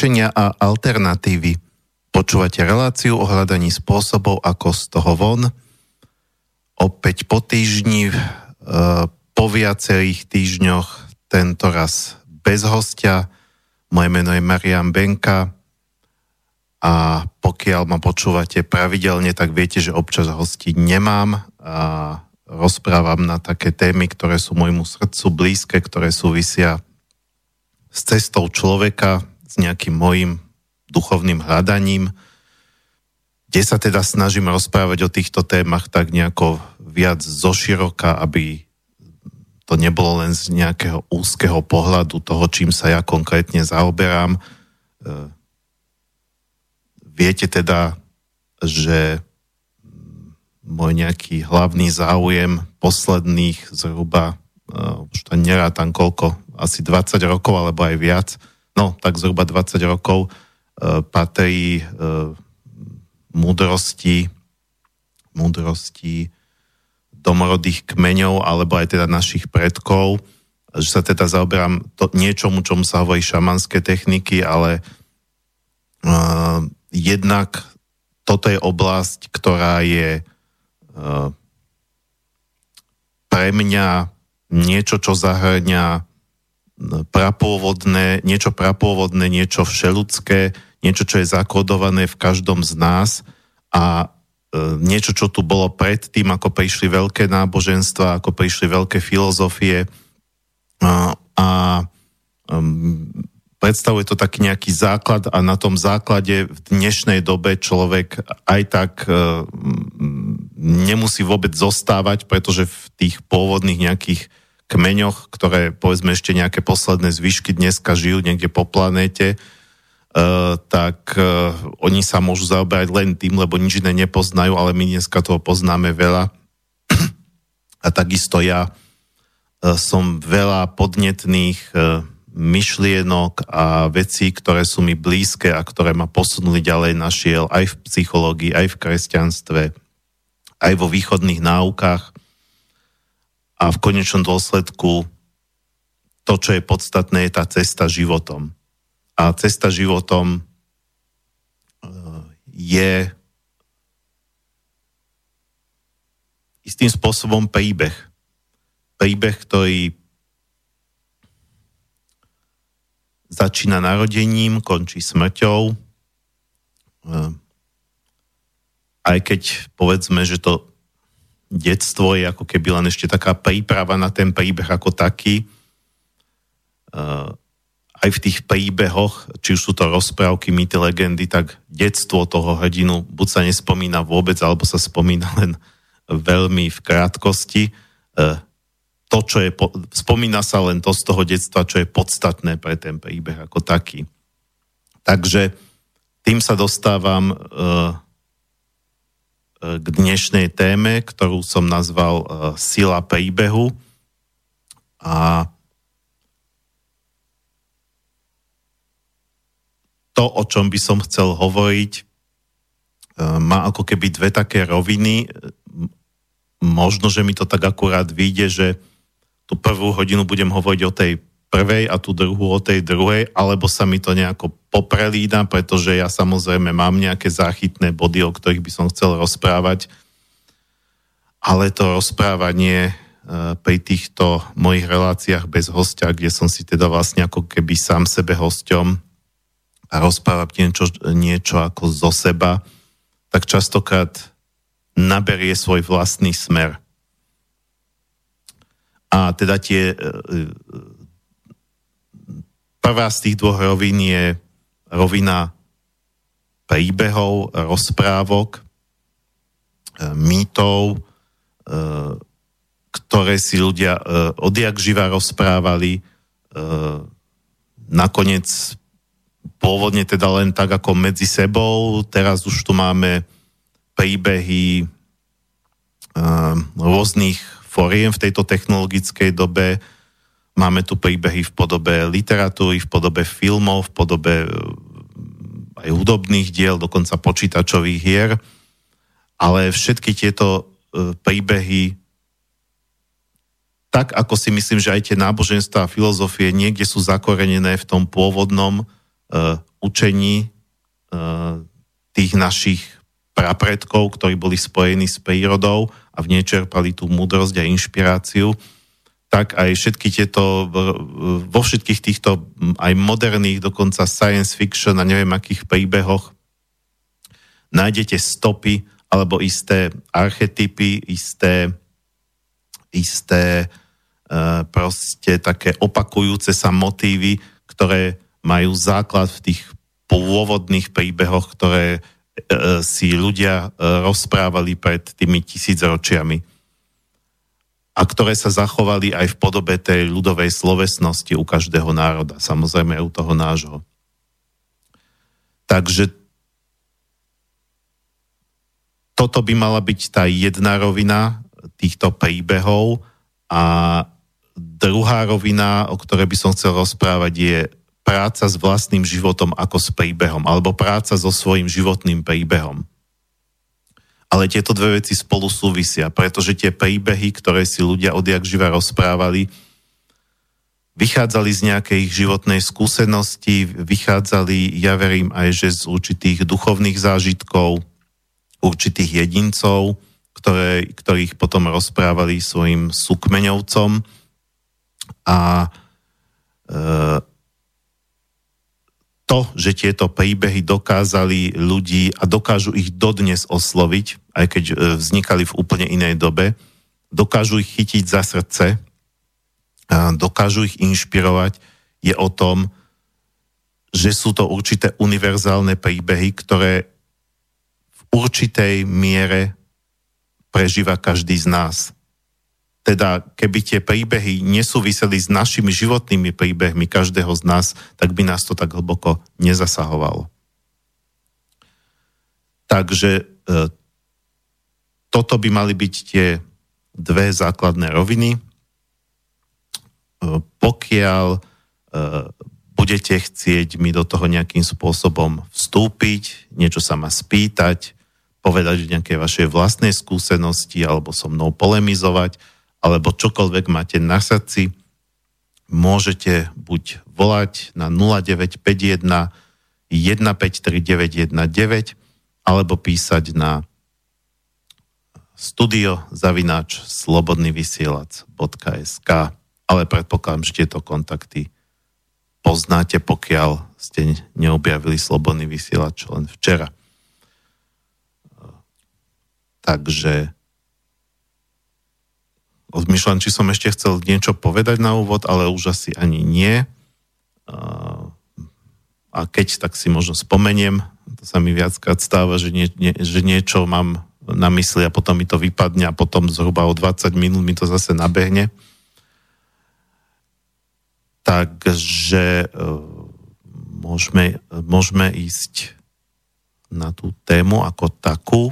riešenia a alternatívy. Počúvate reláciu o hľadaní spôsobov, ako z toho von. Opäť po týždni, e, po viacerých týždňoch, tento raz bez hostia. Moje meno je Marian Benka a pokiaľ ma počúvate pravidelne, tak viete, že občas hosti nemám a rozprávam na také témy, ktoré sú môjmu srdcu blízke, ktoré súvisia s cestou človeka, s nejakým mojim duchovným hľadaním, kde sa teda snažím rozprávať o týchto témach tak nejako viac zoširoka, aby to nebolo len z nejakého úzkeho pohľadu toho, čím sa ja konkrétne zaoberám. E, viete teda, že môj nejaký hlavný záujem posledných zhruba, uh, už to nerátam koľko, asi 20 rokov alebo aj viac, no tak zhruba 20 rokov uh, patrí uh, múdrosti, múdrosti domorodých kmeňov alebo aj teda našich predkov, že sa teda zaoberám to, niečomu, čomu sa hovorí šamanské techniky, ale uh, jednak toto je oblasť, ktorá je uh, pre mňa niečo, čo zahrňa prapôvodné, niečo prapôvodné, niečo všeludské, niečo, čo je zakodované v každom z nás a e, niečo, čo tu bolo pred tým, ako prišli veľké náboženstva, ako prišli veľké filozofie. A, a um, predstavuje to taký nejaký základ a na tom základe v dnešnej dobe človek aj tak uh, nemusí vôbec zostávať, pretože v tých pôvodných nejakých kmeňoch, ktoré povedzme ešte nejaké posledné zvyšky dneska žijú niekde po planéte, uh, tak uh, oni sa môžu zaoberať len tým, lebo nič iné nepoznajú, ale my dneska toho poznáme veľa. A takisto ja uh, som veľa podnetných uh, myšlienok a vecí, ktoré sú mi blízke a ktoré ma posunuli ďalej našiel aj v psychológii, aj v kresťanstve, aj vo východných náukách a v konečnom dôsledku to, čo je podstatné, je tá cesta životom. A cesta životom e, je istým spôsobom príbeh. Príbeh, ktorý začína narodením, končí smrťou. Ehm, aj keď povedzme, že to detstvo je ako keby len ešte taká príprava na ten príbeh ako taký. Ehm, aj v tých príbehoch, či už sú to rozprávky, mýty, legendy, tak detstvo toho hrdinu buď sa nespomína vôbec, alebo sa spomína len veľmi v krátkosti. Ehm, to, čo je, spomína sa len to z toho detstva, čo je podstatné pre ten príbeh ako taký. Takže tým sa dostávam uh, k dnešnej téme, ktorú som nazval uh, Sila príbehu. A to, o čom by som chcel hovoriť, uh, má ako keby dve také roviny. Možno, že mi to tak akurát vyjde, že tú prvú hodinu budem hovoriť o tej prvej a tú druhú o tej druhej, alebo sa mi to nejako poprelída, pretože ja samozrejme mám nejaké záchytné body, o ktorých by som chcel rozprávať, ale to rozprávanie e, pri týchto mojich reláciách bez hostia, kde som si teda vlastne ako keby sám sebe hosťom a rozprávať niečo, niečo ako zo seba, tak častokrát naberie svoj vlastný smer. A teda tie... E, e, prvá z tých dvoch rovín je rovina príbehov, rozprávok, e, mýtov, ktoré si ľudia odjak živa rozprávali. Nakoniec pôvodne teda len tak ako medzi sebou, teraz už tu máme príbehy rôznych foriem v tejto technologickej dobe. Máme tu príbehy v podobe literatúry, v podobe filmov, v podobe e, aj hudobných diel, dokonca počítačových hier. Ale všetky tieto e, príbehy, tak ako si myslím, že aj tie náboženstva a filozofie niekde sú zakorenené v tom pôvodnom, e, učení tých našich prapredkov, ktorí boli spojení s prírodou a v nej čerpali tú múdrosť a inšpiráciu, tak aj všetky tieto, vo všetkých týchto aj moderných, dokonca science fiction a neviem akých príbehoch nájdete stopy alebo isté archetypy, isté, isté e, proste také opakujúce sa motívy, ktoré majú základ v tých pôvodných príbehoch, ktoré e, si ľudia e, rozprávali pred tými tisícročiami a ktoré sa zachovali aj v podobe tej ľudovej slovesnosti u každého národa, samozrejme aj u toho nášho. Takže toto by mala byť tá jedna rovina týchto príbehov a druhá rovina, o ktorej by som chcel rozprávať, je práca s vlastným životom ako s príbehom, alebo práca so svojím životným príbehom ale tieto dve veci spolu súvisia, pretože tie príbehy, ktoré si ľudia odjak živa rozprávali, vychádzali z nejakej ich životnej skúsenosti, vychádzali, ja verím aj, že z určitých duchovných zážitkov, určitých jedincov, ktoré, ktorých potom rozprávali svojim súkmeňovcom a e, to, že tieto príbehy dokázali ľudí a dokážu ich dodnes osloviť, aj keď e, vznikali v úplne inej dobe, dokážu ich chytiť za srdce, dokážu ich inšpirovať, je o tom, že sú to určité univerzálne príbehy, ktoré v určitej miere prežíva každý z nás teda keby tie príbehy nesúviseli s našimi životnými príbehmi každého z nás, tak by nás to tak hlboko nezasahovalo. Takže e, toto by mali byť tie dve základné roviny. E, pokiaľ e, budete chcieť mi do toho nejakým spôsobom vstúpiť, niečo sa ma spýtať, povedať nejaké vaše vlastnej skúsenosti alebo so mnou polemizovať, alebo čokoľvek máte na srdci, môžete buď volať na 0951 153919 alebo písať na studio zavináč slobodnyvysielac.sk ale predpokladám, že tieto kontakty poznáte, pokiaľ ste neobjavili Slobodný vysielač len včera. Takže Odmýšľam, či som ešte chcel niečo povedať na úvod, ale už asi ani nie. A keď, tak si možno spomeniem. To sa mi viackrát stáva, že, nie, nie, že niečo mám na mysli a potom mi to vypadne a potom zhruba o 20 minút mi to zase nabehne. Takže e, môžeme, môžeme ísť na tú tému ako takú.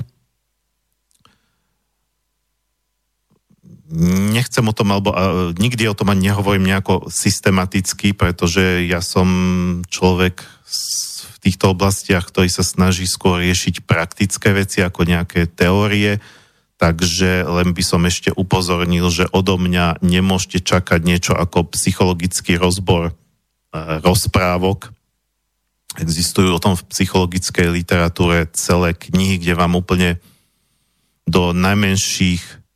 Nechcem o tom, alebo nikdy o tom ani nehovorím nejako systematicky, pretože ja som človek v týchto oblastiach, ktorý sa snaží skôr riešiť praktické veci ako nejaké teórie, takže len by som ešte upozornil, že odo mňa nemôžete čakať niečo ako psychologický rozbor uh, rozprávok. Existujú o tom v psychologickej literatúre celé knihy, kde vám úplne do najmenších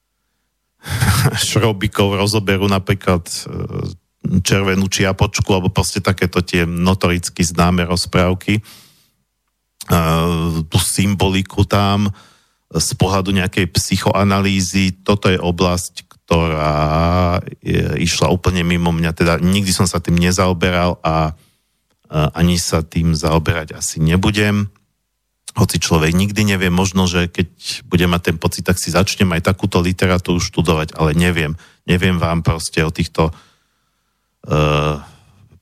šrobikov rozoberú napríklad e, červenú čiapočku alebo proste takéto tie notoricky známe rozprávky. E, tú symboliku tam z pohľadu nejakej psychoanalýzy, toto je oblasť, ktorá išla úplne mimo mňa, teda nikdy som sa tým nezaoberal a ani sa tým zaoberať asi nebudem hoci človek nikdy nevie, možno, že keď bude mať ten pocit, tak si začnem aj takúto literatúru študovať, ale neviem. Neviem vám proste o týchto uh,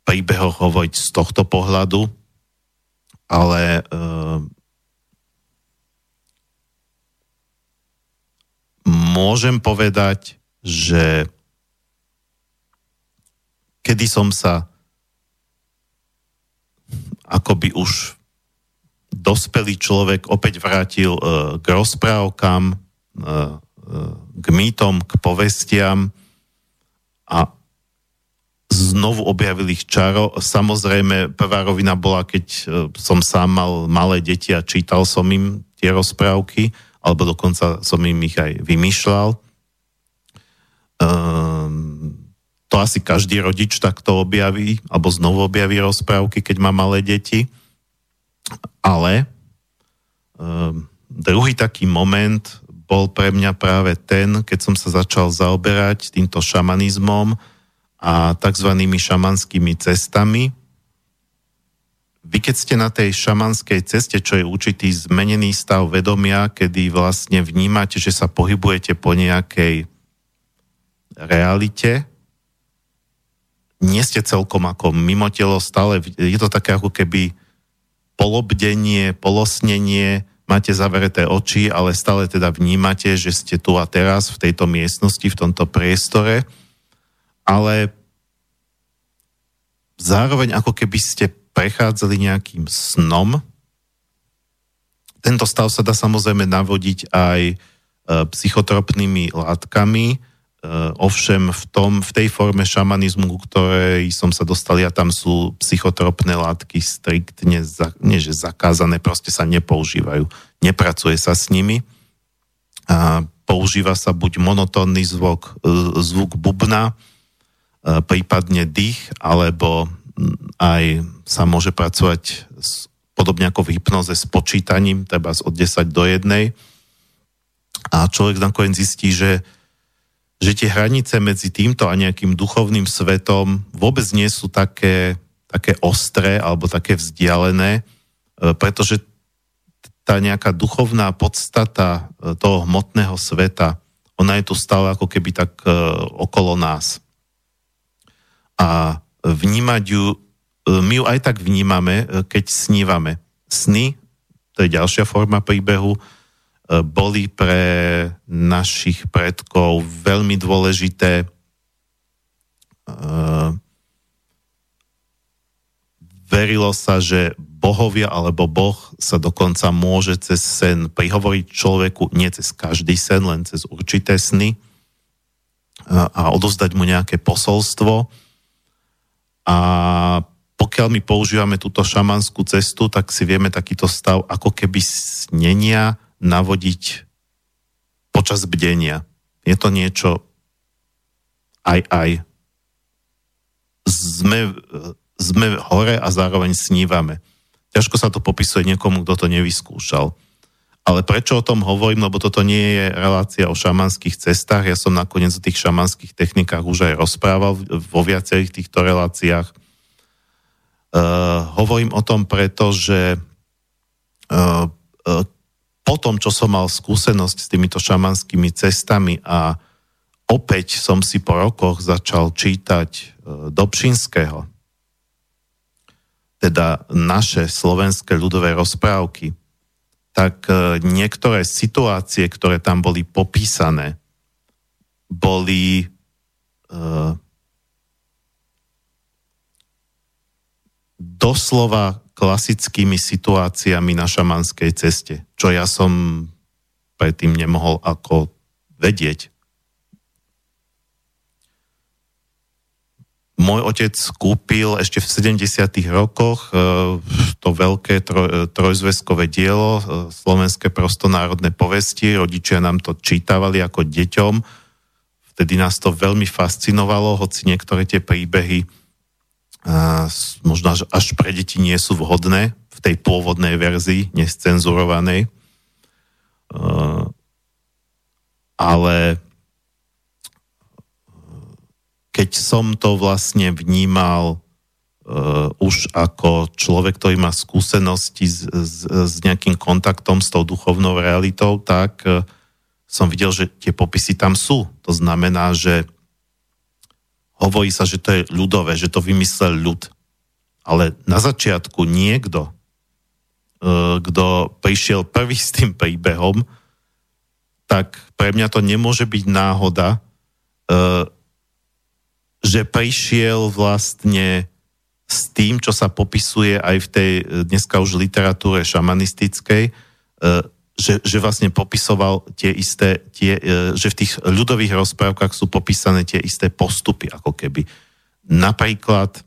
príbehoch hovoriť z tohto pohľadu, ale uh, môžem povedať, že kedy som sa akoby už dospelý človek opäť vrátil e, k rozprávkam, e, e, k mýtom, k povestiam a znovu objavil ich čaro. Samozrejme, prvá rovina bola, keď som sám mal malé deti a čítal som im tie rozprávky, alebo dokonca som im ich aj vymýšľal. Um, to asi každý rodič takto objaví, alebo znovu objaví rozprávky, keď má malé deti. Ale um, druhý taký moment bol pre mňa práve ten, keď som sa začal zaoberať týmto šamanizmom a tzv. šamanskými cestami. Vy keď ste na tej šamanskej ceste, čo je určitý zmenený stav vedomia, kedy vlastne vnímate, že sa pohybujete po nejakej realite, nie ste celkom ako mimo telo, stále je to také ako keby polobdenie, polosnenie, máte zavreté oči, ale stále teda vnímate, že ste tu a teraz v tejto miestnosti, v tomto priestore, ale zároveň ako keby ste prechádzali nejakým snom. Tento stav sa dá samozrejme navodiť aj e, psychotropnými látkami, ovšem v, tom, v tej forme šamanizmu, ku ktorej som sa dostal, ja tam sú psychotropné látky striktne, za, nie že zakázané, proste sa nepoužívajú. Nepracuje sa s nimi. A používa sa buď monotónny zvuk, uh, zvuk bubna, uh, prípadne dých, alebo aj sa môže pracovať s, podobne ako v hypnoze s počítaním, treba od 10 do 1. A človek nakoniec zistí, že že tie hranice medzi týmto a nejakým duchovným svetom vôbec nie sú také, také ostré alebo také vzdialené, e, pretože tá nejaká duchovná podstata e, toho hmotného sveta, ona je tu stále ako keby tak e, okolo nás. A vnímať ju, my ju aj tak vnímame, keď snívame. Sny, to je ďalšia forma príbehu, boli pre našich predkov veľmi dôležité. Verilo sa, že bohovia alebo Boh sa dokonca môže cez sen prihovoriť človeku, nie cez každý sen, len cez určité sny a odozdať mu nejaké posolstvo. A pokiaľ my používame túto šamanskú cestu, tak si vieme takýto stav ako keby snenia navodiť počas bdenia. Je to niečo aj aj. Sme, sme hore a zároveň snívame. Ťažko sa to popisuje niekomu, kto to nevyskúšal. Ale prečo o tom hovorím? Lebo toto nie je relácia o šamanských cestách. Ja som nakoniec o tých šamanských technikách už aj rozprával vo viacerých týchto reláciách. Uh, hovorím o tom preto, že uh, uh, po tom, čo som mal skúsenosť s týmito šamanskými cestami a opäť som si po rokoch začal čítať e, Dobšinského, teda naše slovenské ľudové rozprávky, tak e, niektoré situácie, ktoré tam boli popísané, boli doslova klasickými situáciami na šamanskej ceste, čo ja som predtým nemohol ako vedieť. Môj otec kúpil ešte v 70. rokoch e, to veľké troj, trojzveskové dielo e, Slovenské prostonárodné povesti. Rodičia nám to čítavali ako deťom. Vtedy nás to veľmi fascinovalo, hoci niektoré tie príbehy možno až, až pre deti nie sú vhodné v tej pôvodnej verzii, nescenzurovanej. Uh, ale keď som to vlastne vnímal uh, už ako človek, ktorý má skúsenosti s, s, s nejakým kontaktom s tou duchovnou realitou, tak som videl, že tie popisy tam sú. To znamená, že hovorí sa, že to je ľudové, že to vymyslel ľud. Ale na začiatku niekto, e, kto prišiel prvý s tým príbehom, tak pre mňa to nemôže byť náhoda, e, že prišiel vlastne s tým, čo sa popisuje aj v tej e, dneska už literatúre šamanistickej, že, že vlastne popisoval tie isté, tie, e, že v tých ľudových rozprávkach sú popísané tie isté postupy, ako keby. napríklad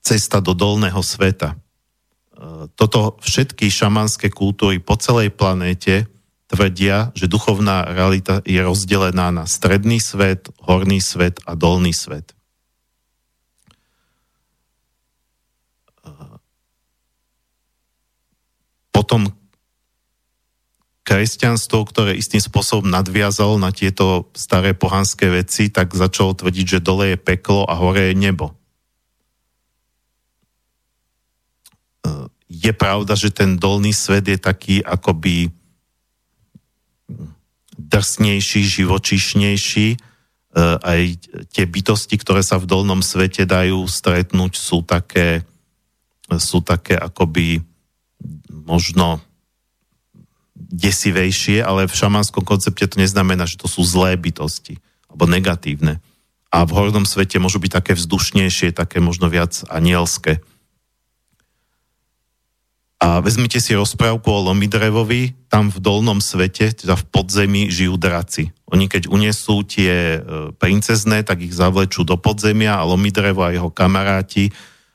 cesta do dolného sveta. E, toto všetky šamanské kultúry po celej planéte tvrdia, že duchovná realita je rozdelená na stredný svet, horný svet a dolný svet. Potom kresťanstvo, ktoré istým spôsobom nadviazalo na tieto staré pohanské veci, tak začalo tvrdiť, že dole je peklo a hore je nebo. E, je pravda, že ten dolný svet je taký akoby drsnejší, živočišnejší. E, aj tie bytosti, ktoré sa v dolnom svete dajú stretnúť, sú také, sú také akoby možno desivejšie, ale v šamanskom koncepte to neznamená, že to sú zlé bytosti alebo negatívne. A v hornom svete môžu byť také vzdušnejšie, také možno viac anielské. A vezmite si rozprávku o Lomidrevovi, tam v dolnom svete, teda v podzemí, žijú draci. Oni keď unesú tie e, princezné, tak ich zavlečú do podzemia a Lomidrevo a jeho kamaráti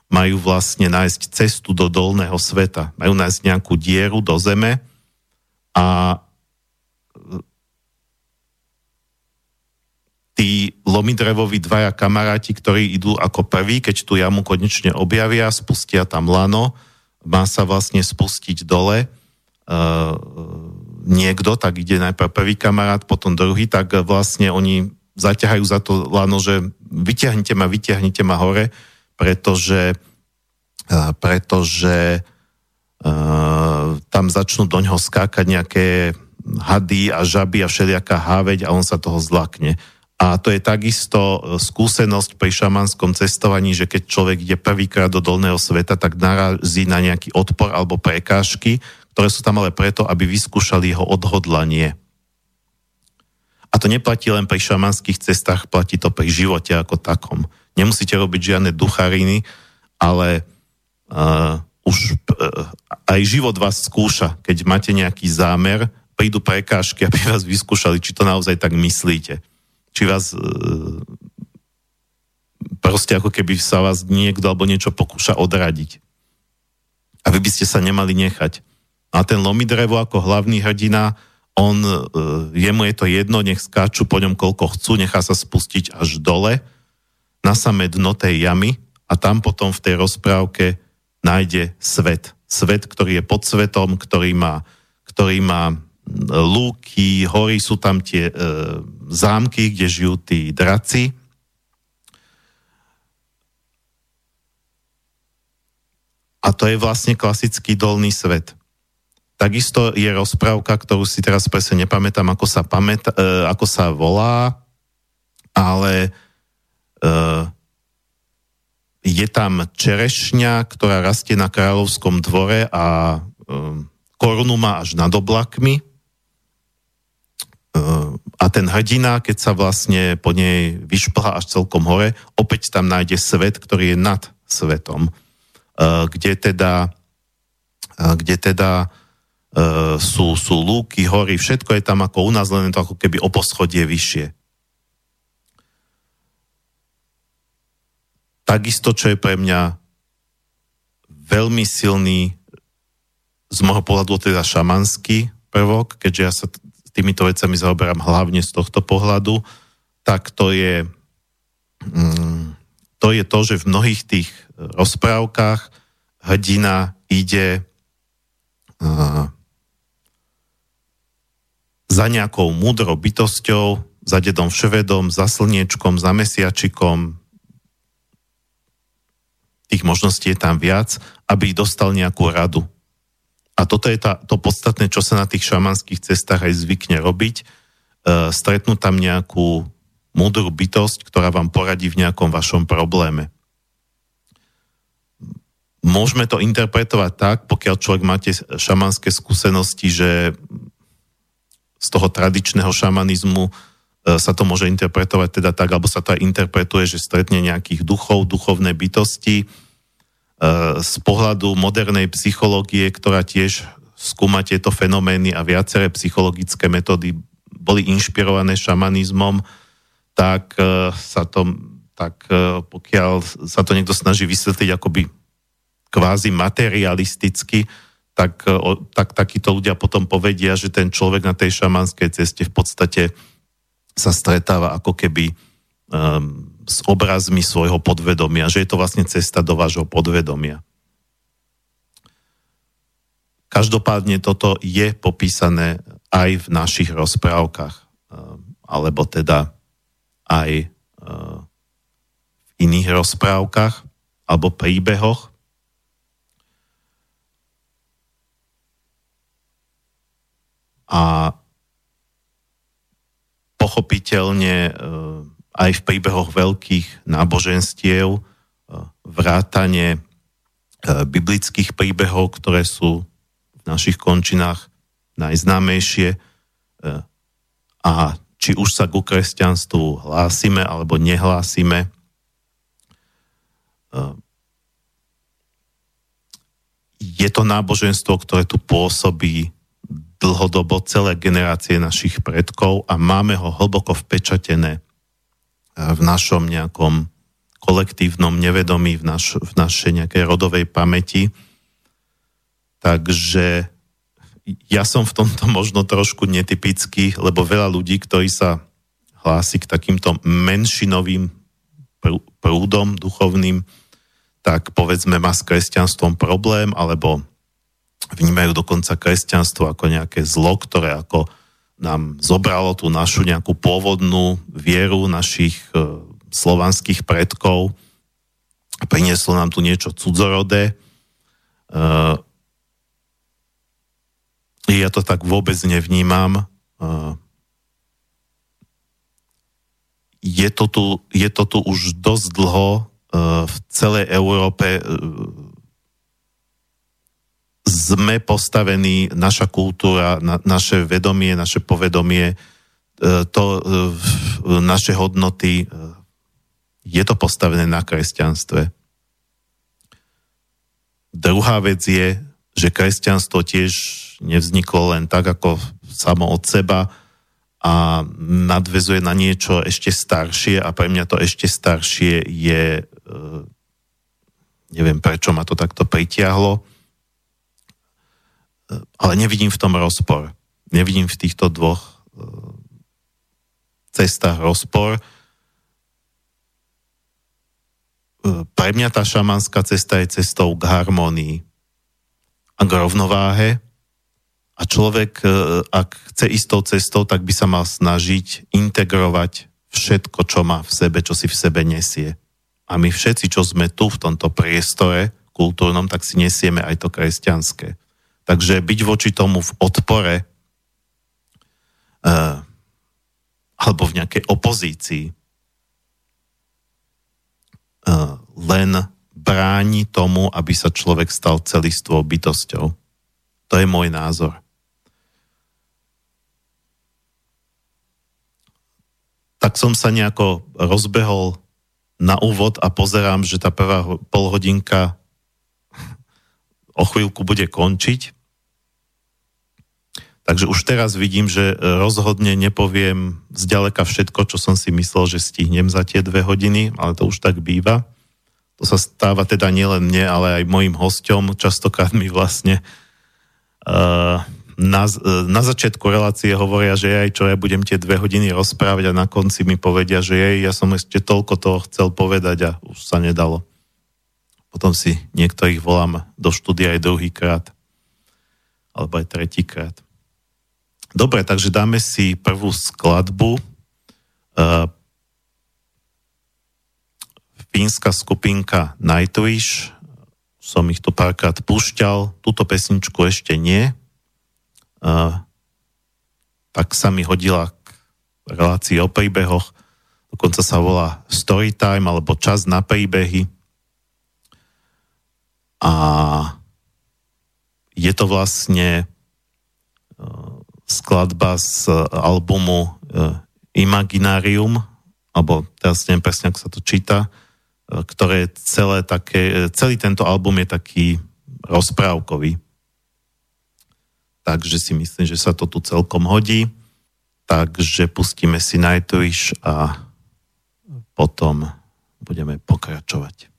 majú vlastne nájsť cestu do dolného sveta. Majú nájsť nejakú dieru do zeme, a tí lomidrevoví dvaja kamaráti, ktorí idú ako prví, keď tú jamu konečne objavia, spustia tam lano, má sa vlastne spustiť dole uh, niekto, tak ide najprv prvý kamarát, potom druhý, tak vlastne oni zaťahajú za to lano, že vyťahnite ma, vyťahnite ma hore, pretože, uh, pretože tam začnú do ňoho skákať nejaké hady a žaby a všelijaká háveď a on sa toho zlakne. A to je takisto e, skúsenosť pri šamanskom cestovaní, že keď človek ide prvýkrát do dolného sveta, tak narazí na nejaký odpor alebo prekážky, ktoré sú tam ale preto, aby vyskúšali jeho odhodlanie. A to neplatí len pri šamanských cestách, platí to pri živote ako takom. Nemusíte robiť žiadne duchariny, ale uh, už uh, aj život vás skúša. Keď máte nejaký zámer, prídu prekážky, aby vás vyskúšali, či to naozaj tak myslíte. Či vás e, proste ako keby sa vás niekto alebo niečo pokúša odradiť. A vy by ste sa nemali nechať. A ten Lomidrevo ako hlavný hrdina, on, e, jemu je to jedno, nech skáču po ňom koľko chcú, nechá sa spustiť až dole, na samé dno tej jamy a tam potom v tej rozprávke nájde svet svet, ktorý je pod svetom, ktorý má, ktorý má lúky, hory, sú tam tie e, zámky, kde žijú tí draci. A to je vlastne klasický dolný svet. Takisto je rozprávka, ktorú si teraz presne nepamätám, ako sa, pamätá, e, ako sa volá, ale e, je tam čerešňa, ktorá rastie na kráľovskom dvore a um, korunu má až nad oblakmi. Uh, a ten hrdina, keď sa vlastne po nej vyšplha až celkom hore, opäť tam nájde svet, ktorý je nad svetom. Uh, kde teda, kde teda sú, sú lúky, hory, všetko je tam ako u nás, len to ako keby o poschodie vyššie. Takisto, čo je pre mňa veľmi silný, z môjho pohľadu teda šamanský prvok, keďže ja sa týmito vecami zaoberám hlavne z tohto pohľadu, tak to je, mm, to je to, že v mnohých tých rozprávkach hrdina ide uh, za nejakou múdrou bytosťou, za dedom Švedom, za slniečkom, za mesiačikom, tých možností je tam viac, aby dostal nejakú radu. A toto je tá, to podstatné, čo sa na tých šamanských cestách aj zvykne robiť. E, stretnúť tam nejakú múdru bytosť, ktorá vám poradí v nejakom vašom probléme. Môžeme to interpretovať tak, pokiaľ človek máte šamanské skúsenosti, že z toho tradičného šamanizmu sa to môže interpretovať teda tak, alebo sa to aj interpretuje, že stretne nejakých duchov, duchovné bytosti, E, z pohľadu modernej psychológie, ktorá tiež skúma tieto fenomény a viaceré psychologické metódy boli inšpirované šamanizmom, tak e, sa to, tak pokiaľ sa to niekto snaží vysvetliť akoby kvázi materialisticky, tak, tak takíto ľudia potom povedia, že ten človek na tej šamanskej ceste v podstate sa stretáva ako keby um, s obrazmi svojho podvedomia, že je to vlastne cesta do vášho podvedomia. Každopádne toto je popísané aj v našich rozprávkach, um, alebo teda aj uh, v iných rozprávkach alebo príbehoch. A pochopiteľne e, aj v príbehoch veľkých náboženstiev, e, vrátanie e, biblických príbehov, ktoré sú v našich končinách najznámejšie. A či už sa ku kresťanstvu hlásime alebo nehlásime, je to náboženstvo, ktoré tu pôsobí dlhodobo celé generácie našich predkov a máme ho hlboko vpečatené eh, v našom nejakom kolektívnom nevedomí, v, naš, v našej nejakej rodovej pamäti. Takže ja som v tomto možno trošku netypický, lebo veľa ľudí, ktorí sa hlási k takýmto menšinovým prúdom duchovným, tak povedzme má s kresťanstvom problém, alebo vnímajú dokonca kresťanstvo ako nejaké zlo, ktoré ako nám zobralo tú našu nejakú pôvodnú vieru našich e, slovanských predkov prinieslo nám tu niečo cudzorodé. E, ja to tak vôbec nevnímam. E, je, to tu, je to tu už dosť dlho v celej Európe sme postavení, naša kultúra, na, naše vedomie, naše povedomie, e, to, e, naše hodnoty, e, je to postavené na kresťanstve. Druhá vec je, že kresťanstvo tiež nevzniklo len tak ako samo od seba a nadvezuje na niečo ešte staršie a pre mňa to ešte staršie je, neviem prečo ma to takto pritiahlo, ale nevidím v tom rozpor. Nevidím v týchto dvoch e, cestách rozpor. E, pre mňa tá šamanská cesta je cestou k harmonii a k rovnováhe a človek, e, ak chce istou cestou, tak by sa mal snažiť integrovať všetko, čo má v sebe, čo si v sebe nesie. A my všetci, čo sme tu v tomto priestore kultúrnom, tak si nesieme aj to kresťanské. Takže byť voči tomu v odpore uh, alebo v nejakej opozícii uh, len bráni tomu, aby sa človek stal celistvou bytosťou. To je môj názor. Tak som sa nejako rozbehol na úvod a pozerám, že tá prvá polhodinka o chvíľku bude končiť. Takže už teraz vidím, že rozhodne nepoviem zďaleka všetko, čo som si myslel, že stihnem za tie dve hodiny, ale to už tak býva. To sa stáva teda nielen mne, ale aj mojim hosťom. Častokrát mi vlastne uh, na, na začiatku relácie hovoria, že aj čo ja budem tie dve hodiny rozprávať a na konci mi povedia, že jej, ja som ešte toľko toho chcel povedať a už sa nedalo. Potom si niektorých volám do štúdia aj druhýkrát. Alebo aj tretíkrát. Dobre, takže dáme si prvú skladbu. Uh, fínska skupinka Nightwish. Som ich tu párkrát púšťal. Túto pesničku ešte nie. Uh, tak sa mi hodila k relácii o príbehoch. Dokonca sa volá Storytime alebo Čas na príbehy a je to vlastne e, skladba z albumu e, Imaginarium, alebo teraz neviem presne, ako sa to číta, e, ktoré je celé také, celý tento album je taký rozprávkový. Takže si myslím, že sa to tu celkom hodí. Takže pustíme si Nightwish a potom budeme pokračovať.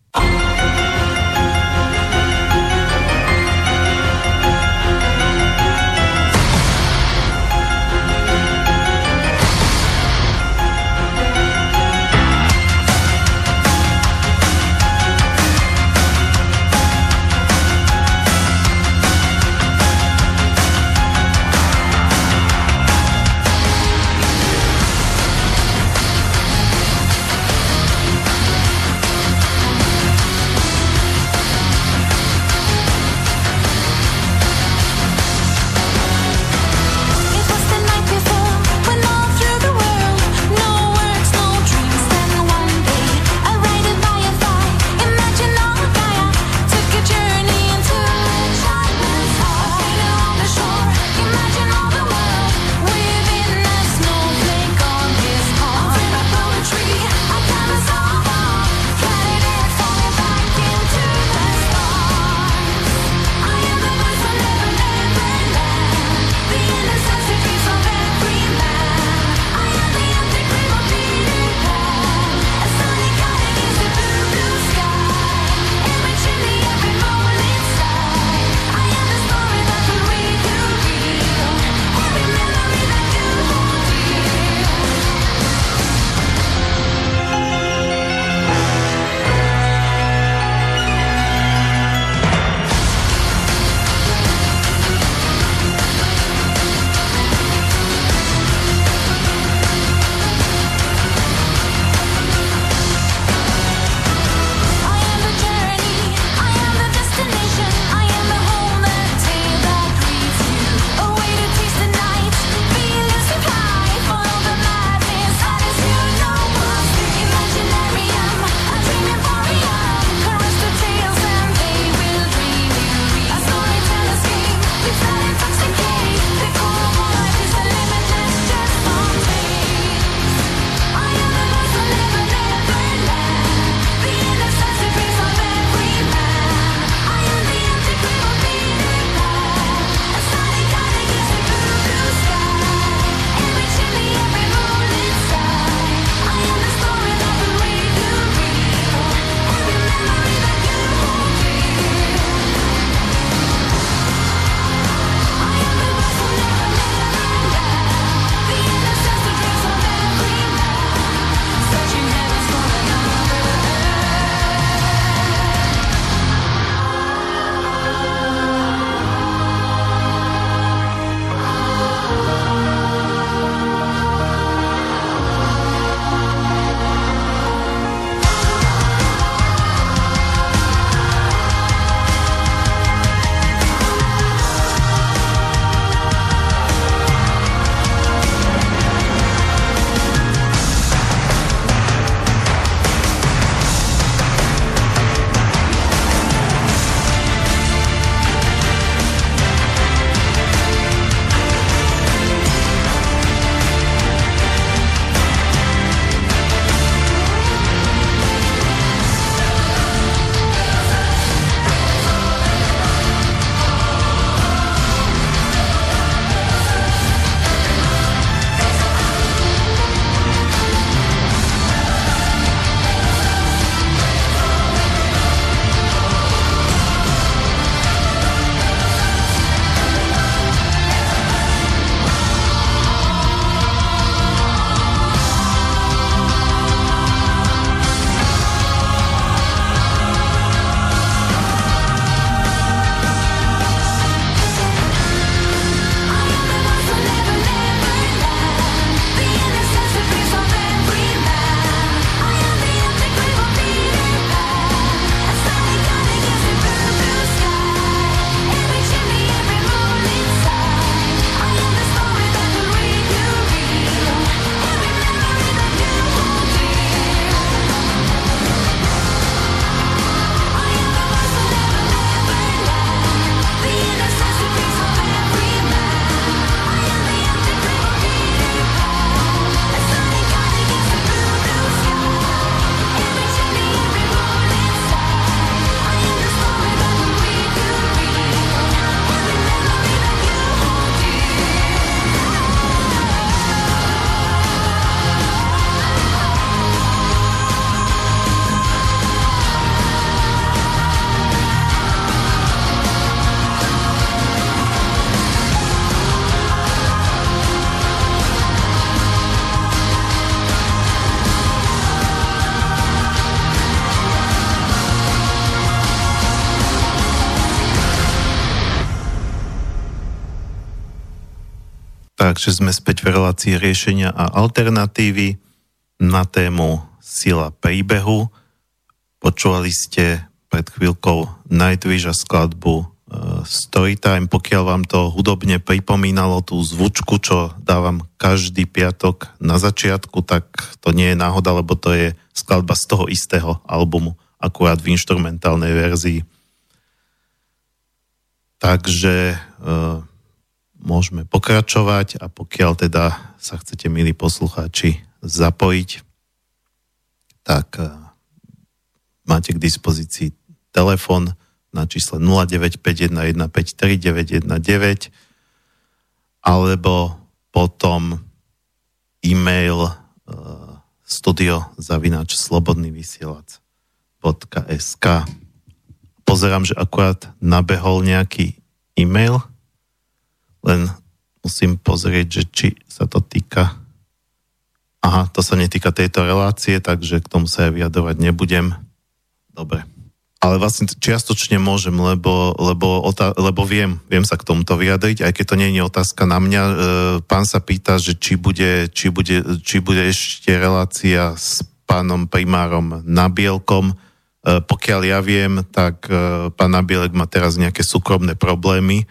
Takže sme späť v relácii riešenia a alternatívy na tému sila príbehu. Počúvali ste pred chvíľkou Nightwish a skladbu uh, Storytime. Pokiaľ vám to hudobne pripomínalo tú zvučku, čo dávam každý piatok na začiatku, tak to nie je náhoda, lebo to je skladba z toho istého albumu, akurát v instrumentálnej verzii. Takže uh, môžeme pokračovať a pokiaľ teda sa chcete, milí poslucháči, zapojiť, tak uh, máte k dispozícii telefon na čísle 0951153919 alebo potom e-mail studio zavinač slobodný vysielač.sk Pozerám, že akurát nabehol nejaký e-mail, len musím pozrieť, že či sa to týka... Aha, to sa netýka tejto relácie, takže k tomu sa ja vyjadrovať nebudem. Dobre. Ale vlastne čiastočne môžem, lebo, lebo, otá- lebo viem, viem sa k tomuto vyjadriť, aj keď to nie je otázka na mňa. E, pán sa pýta, že či bude, či, bude, či bude ešte relácia s pánom primárom Nabielkom. E, pokiaľ ja viem, tak e, pán Nabielek má teraz nejaké súkromné problémy. E,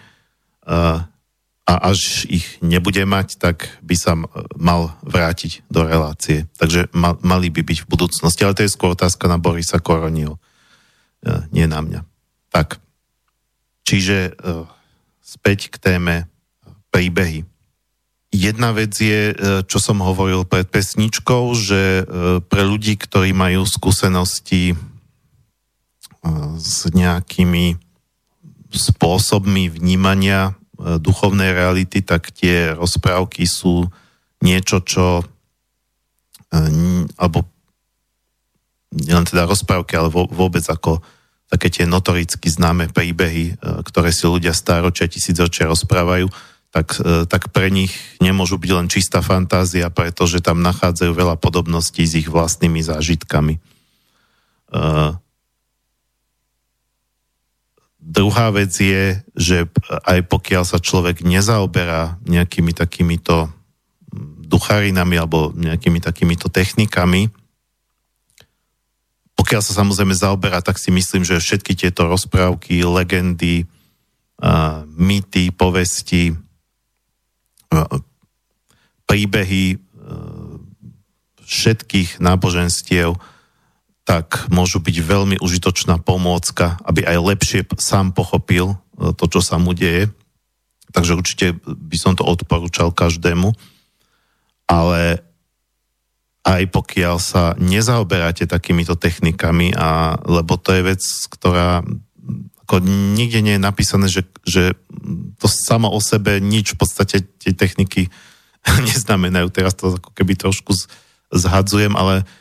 a až ich nebude mať, tak by sa mal vrátiť do relácie. Takže mal, mali by byť v budúcnosti. Ale to je skôr otázka na Borisa Koronil, e, nie na mňa. Tak, čiže e, späť k téme príbehy. Jedna vec je, e, čo som hovoril pred pesničkou, že pre ľudí, ktorí majú skúsenosti s nejakými spôsobmi vnímania E, duchovnej reality, tak tie rozprávky sú niečo, čo e, alebo nielen teda rozprávky, ale vôbec ako také tie notoricky známe príbehy, e, ktoré si ľudia stáročia, tisícročia rozprávajú, tak, tak pre nich nemôžu byť len čistá fantázia, pretože tam nachádzajú veľa podobností s ich vlastnými zážitkami. Druhá vec je, že aj pokiaľ sa človek nezaoberá nejakými takýmito ducharinami alebo nejakými takýmito technikami, pokiaľ sa samozrejme zaoberá, tak si myslím, že všetky tieto rozprávky, legendy, mýty, povesti, príbehy všetkých náboženstiev tak môžu byť veľmi užitočná pomôcka, aby aj lepšie sám pochopil e, to, čo sa mu deje. Takže určite by som to odporúčal každému. Ale aj pokiaľ sa nezaoberáte takýmito technikami, a, lebo to je vec, ktorá ako nikde nie je napísané, že, že to samo o sebe nič v podstate tie techniky neznamenajú. Teraz to ako keby trošku zhadzujem, ale uh,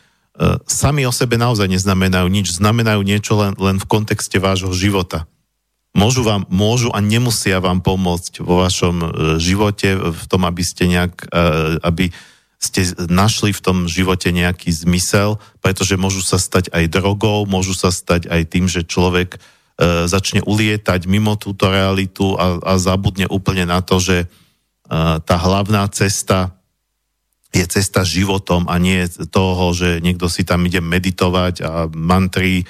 sami o sebe naozaj neznamenajú nič, znamenajú niečo len, len v kontexte vášho života. Môžu, vám, môžu a nemusia vám pomôcť vo vašom e, živote, v tom, aby ste nejak, e, aby ste našli v tom živote nejaký zmysel, pretože môžu sa stať aj drogou, môžu sa stať aj tým, že človek začne ulietať mimo túto realitu a, a zabudne úplne na to, že tá hlavná cesta je cesta životom a nie toho, že niekto si tam ide meditovať a mantry e,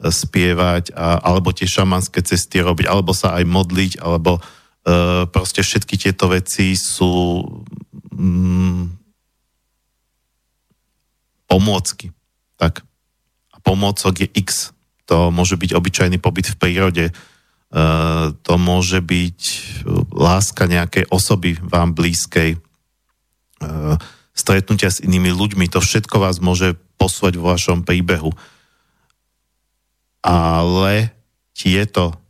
spievať a, alebo tie šamanské cesty robiť, alebo sa aj modliť, alebo e, proste všetky tieto veci sú mm, pomôcky. Tak. A pomôcok je X. To môže byť obyčajný pobyt v prírode, e, to môže byť láska nejakej osoby vám blízkej, e, stretnutia s inými ľuďmi, to všetko vás môže posúvať vo vašom príbehu. Ale tieto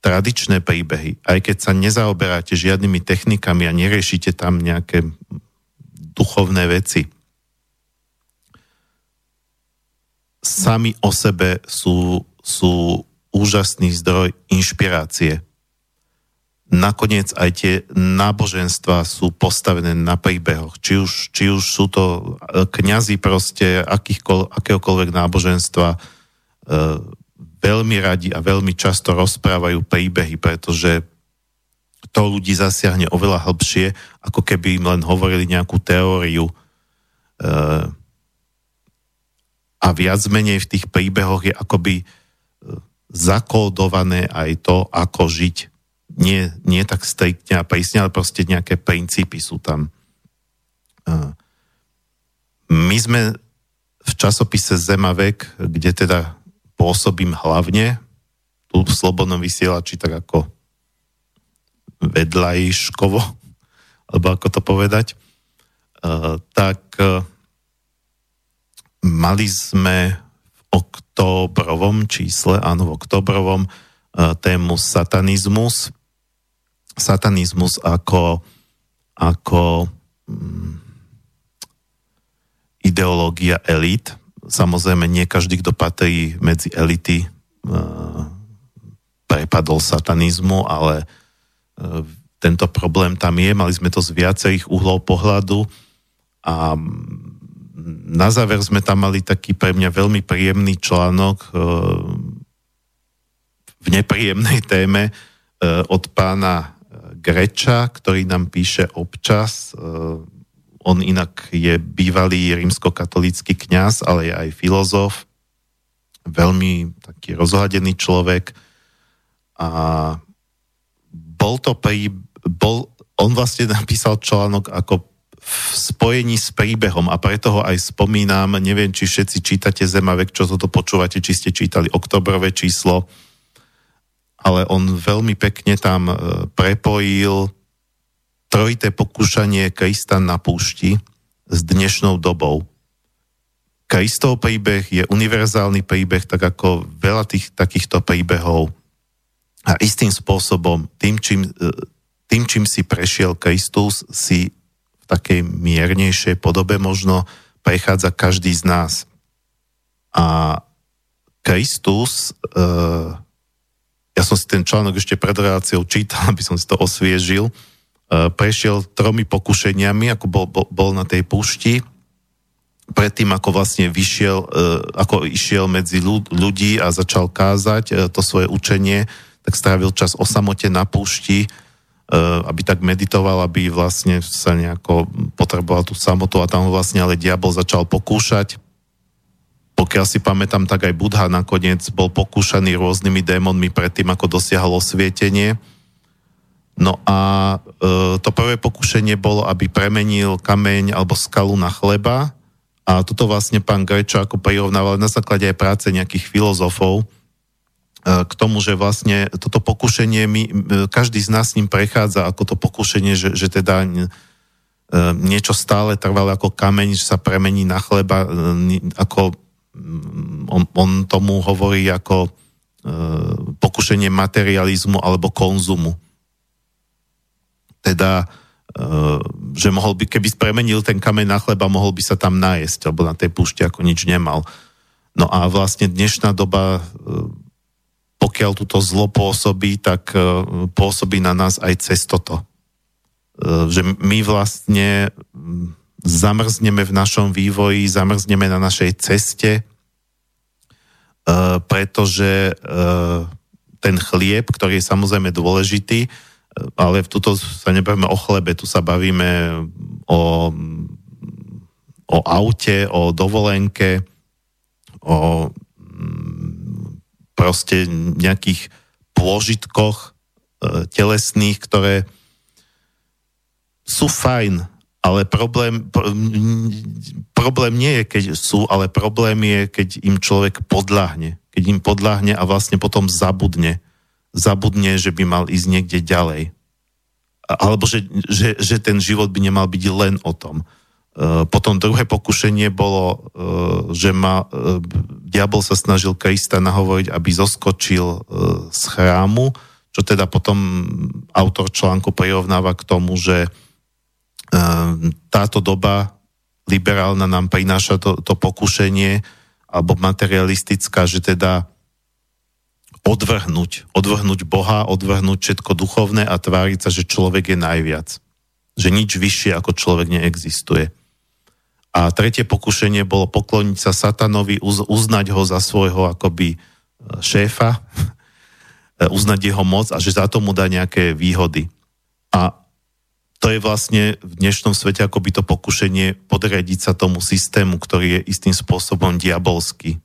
tradičné príbehy, aj keď sa nezaoberáte žiadnymi technikami a neriešite tam nejaké duchovné veci, sami o sebe sú, sú úžasný zdroj inšpirácie nakoniec aj tie náboženstva sú postavené na príbehoch. Či už, či už sú to e, kňazi proste akéhokoľvek náboženstva e, veľmi radi a veľmi často rozprávajú príbehy, pretože to ľudí zasiahne oveľa hlbšie, ako keby im len hovorili nejakú teóriu. E, a viac menej v tých príbehoch je akoby e, zakódované aj to, ako žiť. Nie, nie tak striktne a prísne, ale proste nejaké princípy sú tam. E, my sme v časopise Zemavek, kde teda pôsobím hlavne, tu v Slobodnom vysielači tak ako vedľajškovo, alebo ako to povedať, tak uh, mali sme v oktobrovom čísle, áno, v oktobrovom uh, tému satanizmus. Satanizmus ako, ako um, ideológia elít. Samozrejme, nie každý, kto patrí medzi elity, prepadol satanizmu, ale tento problém tam je, mali sme to z viacerých uhlov pohľadu a na záver sme tam mali taký pre mňa veľmi príjemný článok e, v nepríjemnej téme e, od pána Greča, ktorý nám píše občas. E, on inak je bývalý rímskokatolícky kňaz, ale je aj filozof. Veľmi taký rozhľadený človek. A bol to pri, bol, on vlastne napísal článok ako v spojení s príbehom a preto ho aj spomínam, neviem, či všetci čítate Zemavek, čo toto počúvate, či ste čítali oktobrové číslo, ale on veľmi pekne tam e, prepojil trojité pokúšanie Krista na púšti s dnešnou dobou. Kristov príbeh je univerzálny príbeh, tak ako veľa tých takýchto príbehov a istým spôsobom, tým čím, e, tým, čím si prešiel Kristus, si v takej miernejšej podobe možno prechádza každý z nás. A Kristus, e, ja som si ten článok ešte pred reláciou čítal, aby som si to osviežil, e, prešiel tromi pokušeniami, ako bol, bol, bol na tej púšti, predtým, ako vlastne vyšiel, ako išiel medzi ľudí a začal kázať to svoje učenie, tak strávil čas o samote na púšti, e, aby tak meditoval, aby vlastne sa nejako potreboval tú samotu a tam vlastne ale diabol začal pokúšať. Pokiaľ si pamätám, tak aj Budha nakoniec bol pokúšaný rôznymi démonmi predtým, ako dosiahol osvietenie. No a e, to prvé pokušenie bolo, aby premenil kameň alebo skalu na chleba a toto vlastne pán Grečo ako prirovnával na základe aj práce nejakých filozofov, E, k tomu, že vlastne toto pokušenie, my, e, každý z nás s ním prechádza ako to pokušenie, že, že teda e, niečo stále trvalé ako kameň, že sa premení na chleba, ako mm, on, on tomu hovorí ako pokušenie materializmu alebo konzumu. Teda, že mohol by, keby spremenil ten kameň na chleba, mohol by sa tam nájsť, alebo na tej púšti ako nič nemal. No a vlastne dnešná doba pokiaľ túto zlo pôsobí, tak e, pôsobí na nás aj cez toto. E, že my vlastne zamrzneme v našom vývoji, zamrzneme na našej ceste, e, pretože ten chlieb, ktorý je samozrejme dôležitý, ale v tuto sa nebavíme o chlebe, tu sa bavíme o, o aute, o dovolenke, o proste nejakých pôžitkoch e, telesných, ktoré sú fajn, ale problém, problém nie je, keď sú, ale problém je, keď im človek podľahne. Keď im podľahne a vlastne potom zabudne. Zabudne, že by mal ísť niekde ďalej. Alebo že, že, že ten život by nemal byť len o tom. Eh, potom druhé pokušenie bolo, eh, že ma, eh, diabol sa snažil Krista nahovoriť, aby zoskočil z chrámu, čo teda potom autor článku prirovnáva k tomu, že táto doba liberálna nám prináša to, to pokušenie alebo materialistická, že teda odvrhnúť, odvrhnúť Boha, odvrhnúť všetko duchovné a tváriť sa, že človek je najviac. Že nič vyššie ako človek neexistuje. A tretie pokušenie bolo pokloniť sa satanovi, uznať ho za svojho akoby e, šéfa, e, uznať jeho moc a že za to mu dá nejaké výhody. A to je vlastne v dnešnom svete akoby to pokušenie podriadiť sa tomu systému, ktorý je istým spôsobom diabolský.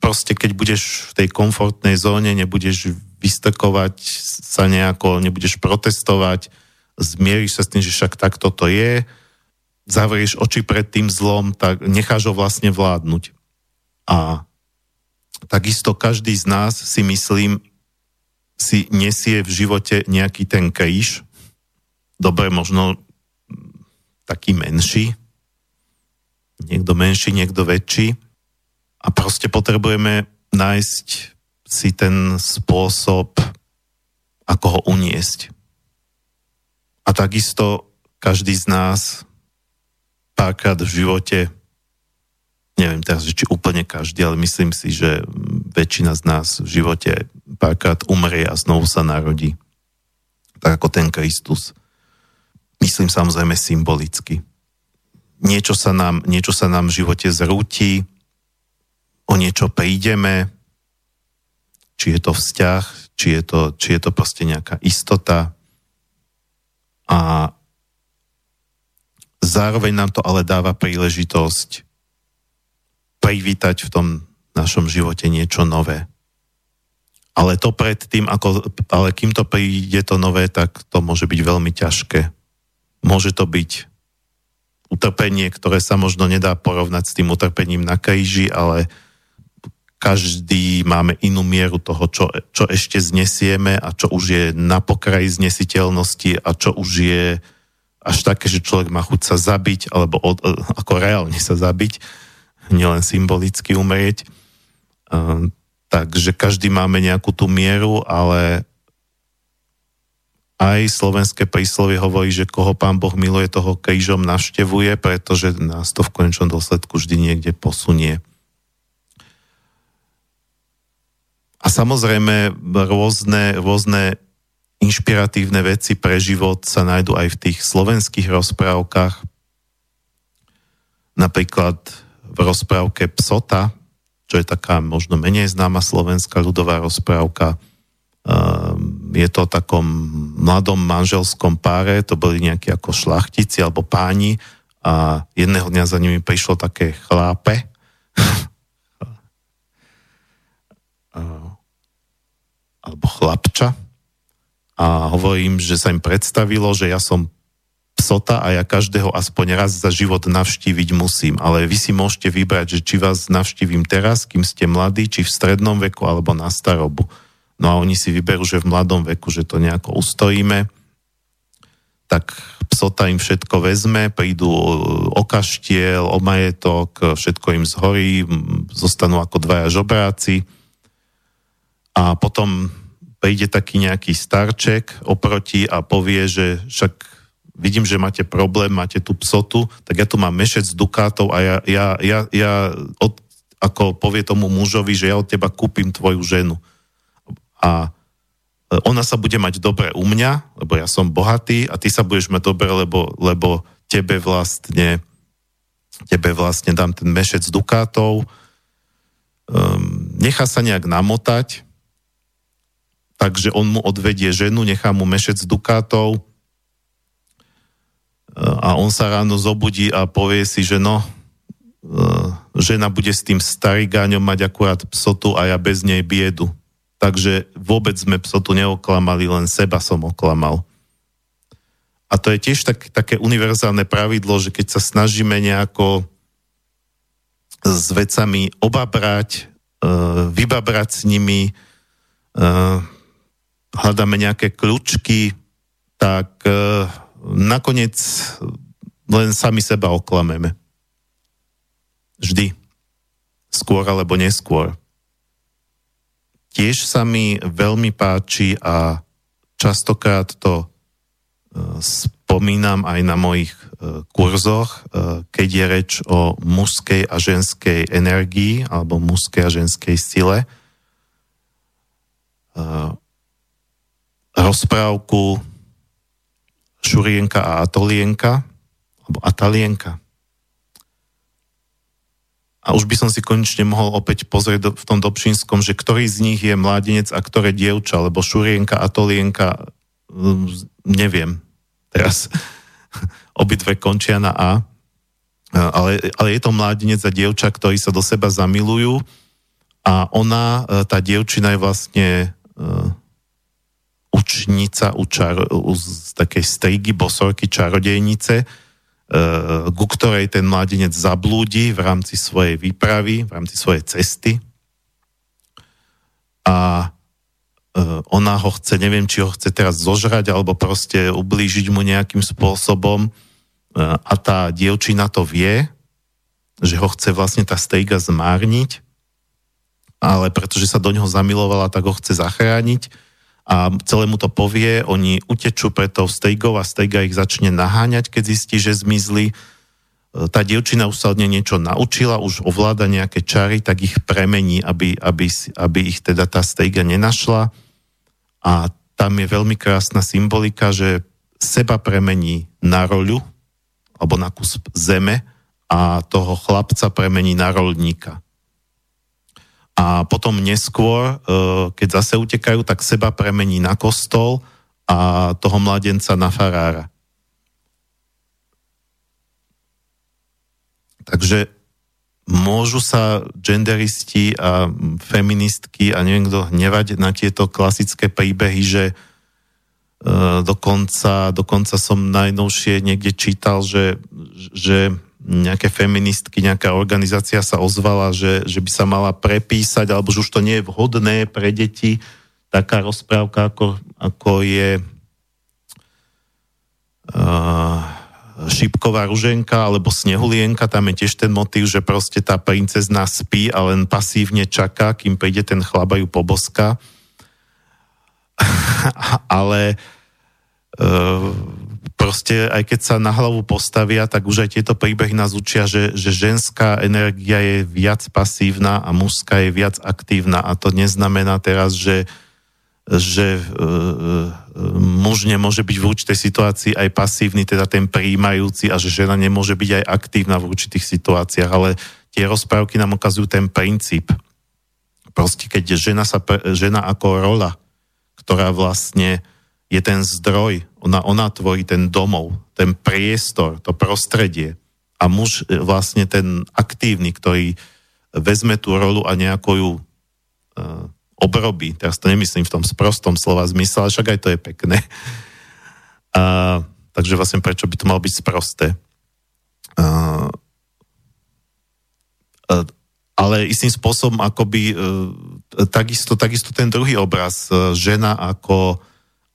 Proste keď budeš v tej komfortnej zóne, nebudeš vystrkovať sa nejako, nebudeš protestovať, zmieríš sa s tým, že však takto to je, zavrieš oči pred tým zlom, tak necháš ho vlastne vládnuť. A takisto každý z nás si myslím, si nesie v živote nejaký ten kríž, dobre, možno taký menší, niekto menší, niekto väčší a proste potrebujeme nájsť si ten spôsob, ako ho uniesť. A takisto každý z nás párkrát v živote, neviem teraz, či úplne každý, ale myslím si, že väčšina z nás v živote párkrát umrie a znovu sa narodí. Tak ako ten Kristus. Myslím samozrejme symbolicky. Niečo sa nám, niečo sa nám v živote zrúti, o niečo prídeme, či je to vzťah, či je to, či je to proste nejaká istota. A zároveň nám to ale dáva príležitosť privítať v tom našom živote niečo nové. Ale to predtým, ako, ale kým to príde to nové, tak to môže byť veľmi ťažké. Môže to byť utrpenie, ktoré sa možno nedá porovnať s tým utrpením na kríži, ale každý máme inú mieru toho, čo, čo ešte znesieme a čo už je na pokraji znesiteľnosti a čo už je až také, že človek má chuť sa zabiť, alebo od, ako reálne sa zabiť, nielen symbolicky umrieť. Um, takže každý máme nejakú tú mieru, ale aj slovenské príslovie hovorí, že koho pán Boh miluje, toho krížom navštevuje, pretože nás to v konečnom dôsledku vždy niekde posunie. A samozrejme rôzne, rôzne inšpiratívne veci pre život sa nájdú aj v tých slovenských rozprávkach. Napríklad v rozprávke Psota, čo je taká možno menej známa slovenská ľudová rozprávka, je to o takom mladom manželskom páre, to boli nejakí ako šlachtici alebo páni a jedného dňa za nimi prišlo také chlápe alebo chlapča a hovorím, že sa im predstavilo, že ja som psota a ja každého aspoň raz za život navštíviť musím. Ale vy si môžete vybrať, že či vás navštívim teraz, kým ste mladí, či v strednom veku alebo na starobu. No a oni si vyberú, že v mladom veku, že to nejako ustojíme, tak psota im všetko vezme, prídu o kaštiel, o majetok, všetko im zhorí, zostanú ako dvaja žobráci. A potom príde taký nejaký starček oproti a povie, že však vidím, že máte problém, máte tú psotu, tak ja tu mám mešec dukátov a ja, ja, ja, ja od, ako povie tomu mužovi, že ja od teba kúpim tvoju ženu a e, ona sa bude mať dobre u mňa, lebo ja som bohatý a ty sa budeš mať dobre, lebo, lebo tebe vlastne tebe vlastne dám ten mešec dukátov, um, nechá sa nejak namotať, takže on mu odvedie ženu, nechá mu mešec dukátov e, a on sa ráno zobudí a povie si, že no, e, žena bude s tým starigáňom mať akurát psotu a ja bez nej biedu. Takže vôbec sme psotu neoklamali, len seba som oklamal. A to je tiež tak, také univerzálne pravidlo, že keď sa snažíme nejako s vecami obabrať, e, vybabrať s nimi, e, hľadáme nejaké kľúčky, tak e, nakoniec len sami seba oklameme. Vždy. Skôr alebo neskôr. Tiež sa mi veľmi páči a častokrát to e, spomínam aj na mojich e, kurzoch, e, keď je reč o mužskej a ženskej energii alebo mužskej a ženskej sile. Rozprávku Šurienka a Atolienka alebo Atalienka a už by som si konečne mohol opäť pozrieť v tom Dobšinskom, že ktorý z nich je mládenec a ktoré dievča, lebo Šurienka a Tolienka neviem, teraz. Obidve končia na A, ale, ale je to mládenec a dievča, ktorí sa do seba zamilujú. A ona, tá dievčina je vlastne učnica u čaro, u, z takej strigy bosorky čarodejnice, ku ktorej ten mladenec zablúdi v rámci svojej výpravy, v rámci svojej cesty. A E, ona ho chce, neviem, či ho chce teraz zožrať alebo proste ublížiť mu nejakým spôsobom e, a tá dievčina to vie, že ho chce vlastne tá stejga zmárniť, ale pretože sa do neho zamilovala, tak ho chce zachrániť a celému to povie, oni utečú pre tou stejgou a stejga ich začne naháňať, keď zistí, že zmizli. E, tá dievčina už sa od nej niečo naučila, už ovláda nejaké čary, tak ich premení, aby, aby, aby ich teda tá stejga nenašla a tam je veľmi krásna symbolika, že seba premení na roľu alebo na kus zeme a toho chlapca premení na rolníka. A potom neskôr, e, keď zase utekajú, tak seba premení na kostol a toho mladenca na farára. Takže môžu sa genderisti a feministky a neviem kto hnevať na tieto klasické príbehy, že uh, dokonca, dokonca som najnovšie niekde čítal, že, že nejaké feministky, nejaká organizácia sa ozvala, že, že by sa mala prepísať, alebo že už to nie je vhodné pre deti, taká rozprávka, ako, ako je uh, šipková ruženka alebo snehulienka, tam je tiež ten motív, že proste tá princezna spí a len pasívne čaká, kým príde ten chlaba ju poboska. Ale e, proste aj keď sa na hlavu postavia, tak už aj tieto príbehy nás učia, že, že ženská energia je viac pasívna a mužská je viac aktívna a to neznamená teraz, že že e, e, muž nemôže byť v určitej situácii aj pasívny, teda ten prijímajúci a že žena nemôže byť aj aktívna v určitých situáciách, ale tie rozprávky nám ukazujú ten princíp. Proste keď žena, sa, žena ako rola, ktorá vlastne je ten zdroj, ona, ona tvorí ten domov, ten priestor, to prostredie a muž e, vlastne ten aktívny, ktorý vezme tú rolu a nejako ju uh, obrobí. Teraz to nemyslím v tom sprostom slova zmysle, však aj to je pekné. A, takže vlastne prečo by to malo byť sprosté? A, a, ale istým spôsobom akoby e, takisto, takisto ten druhý obraz, e, žena ako,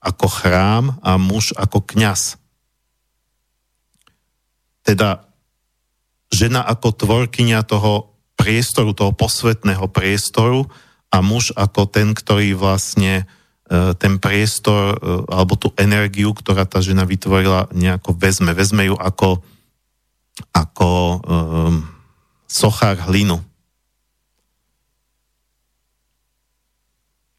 ako chrám a muž ako kňaz. Teda žena ako tvorkynia toho priestoru, toho posvetného priestoru, a muž ako ten, ktorý vlastne e, ten priestor e, alebo tú energiu, ktorá tá žena vytvorila, nejako vezme. Vezme ju ako, ako um, sochár hlinu.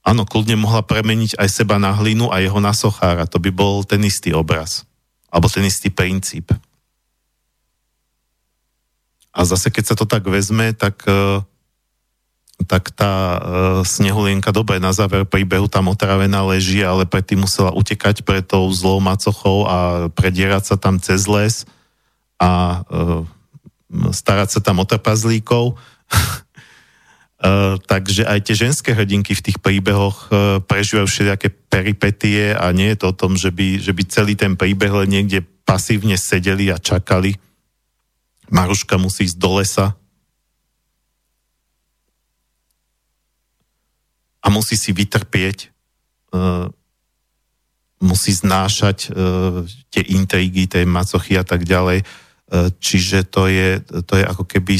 Áno, kľudne mohla premeniť aj seba na hlinu a jeho na sochára. To by bol ten istý obraz. Alebo ten istý princíp. A zase, keď sa to tak vezme, tak uh, tak tá e, snehulienka dobre na záver príbehu tam otravená leží, ale predtým musela utekať pred tou zlou macochou a predierať sa tam cez les a e, starať sa tam o trpazlíkov. e, takže aj tie ženské hrdinky v tých príbehoch e, prežívajú všelijaké peripetie a nie je to o tom, že by, že by celý ten príbeh len niekde pasívne sedeli a čakali. Maruška musí ísť do lesa, a musí si vytrpieť, uh, musí znášať uh, tie intrigy, tie macochy a tak ďalej. Uh, čiže to je, to je ako keby,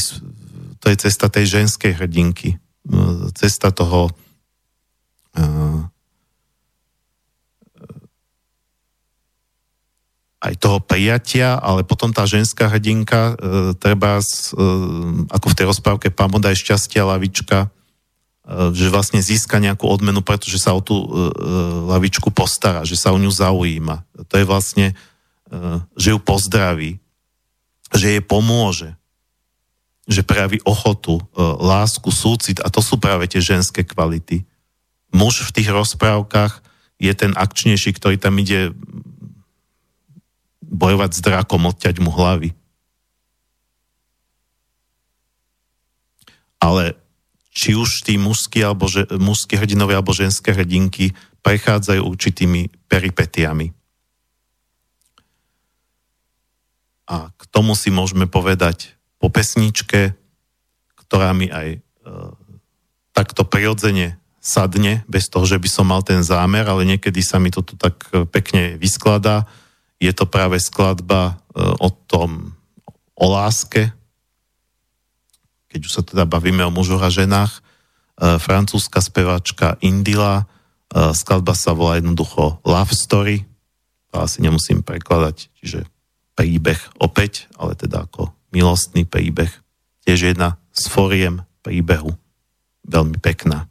to je cesta tej ženskej hrdinky. Uh, cesta toho uh, aj toho prijatia, ale potom tá ženská hrdinka, uh, treba, ako v tej rozprávke Pamodaj šťastia lavička, E, že vlastne získa nejakú odmenu, pretože sa o tú e, e, lavičku postará, že sa o ňu zaujíma. To je vlastne, že ju pozdraví, že jej pomôže, že prejaví ochotu, lásku, súcit a to sú práve tie ženské kvality. Muž v tých rozprávkach, je ten akčnejší, ktorý tam ide bojovať s drakom, odťať mu hlavy. Ale či už tí mužskí, alebo že, mužskí hrdinovia alebo ženské hrdinky prechádzajú určitými peripetiami. A k tomu si môžeme povedať po pesničke, ktorá mi aj e, takto prirodzene sadne, bez toho, že by som mal ten zámer, ale niekedy sa mi to tu tak e, pekne vyskladá. Je to práve skladba e, o tom, o láske, keď už sa teda bavíme o mužoch a ženách. E, francúzska speváčka Indila, e, skladba sa volá jednoducho Love Story, to asi nemusím prekladať, čiže príbeh opäť, ale teda ako milostný príbeh. Tiež jedna z foriem príbehu. Veľmi pekná.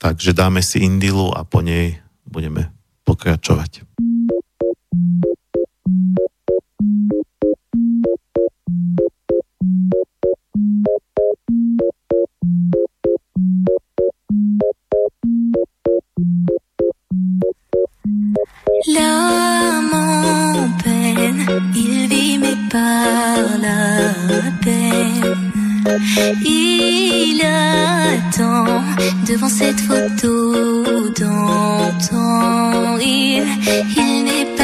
Takže dáme si Indilu a po nej budeme pokračovať. Cette photo d'antan. Il, il n'est pas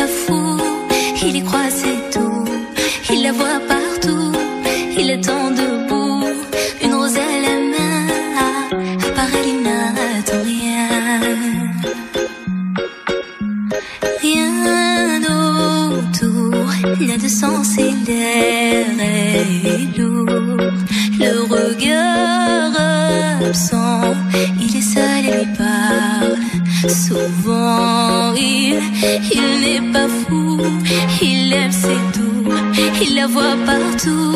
Souvent, il, il n'est pas fou, il aime c'est tout. Il la voit partout,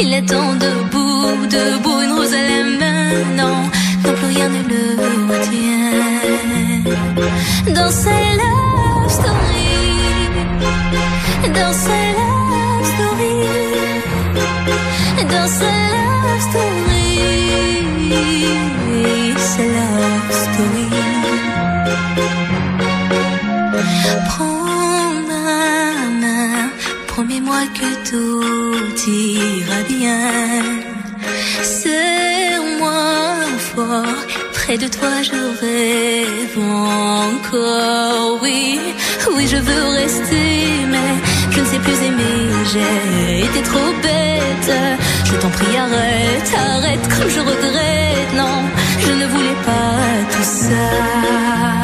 il attend debout, debout, une rose à la main. Non, non plus rien ne le retient. Dans sa love story, dans sa love story, dans sa love Prends ma main, promets-moi que tout ira bien. Serre-moi fort, près de toi je rêve encore. Oui, oui, je veux rester, mais je ne sais plus aimer. J'ai été trop bête. Je t'en prie, arrête, arrête, comme je regrette. Non, je ne voulais pas tout ça.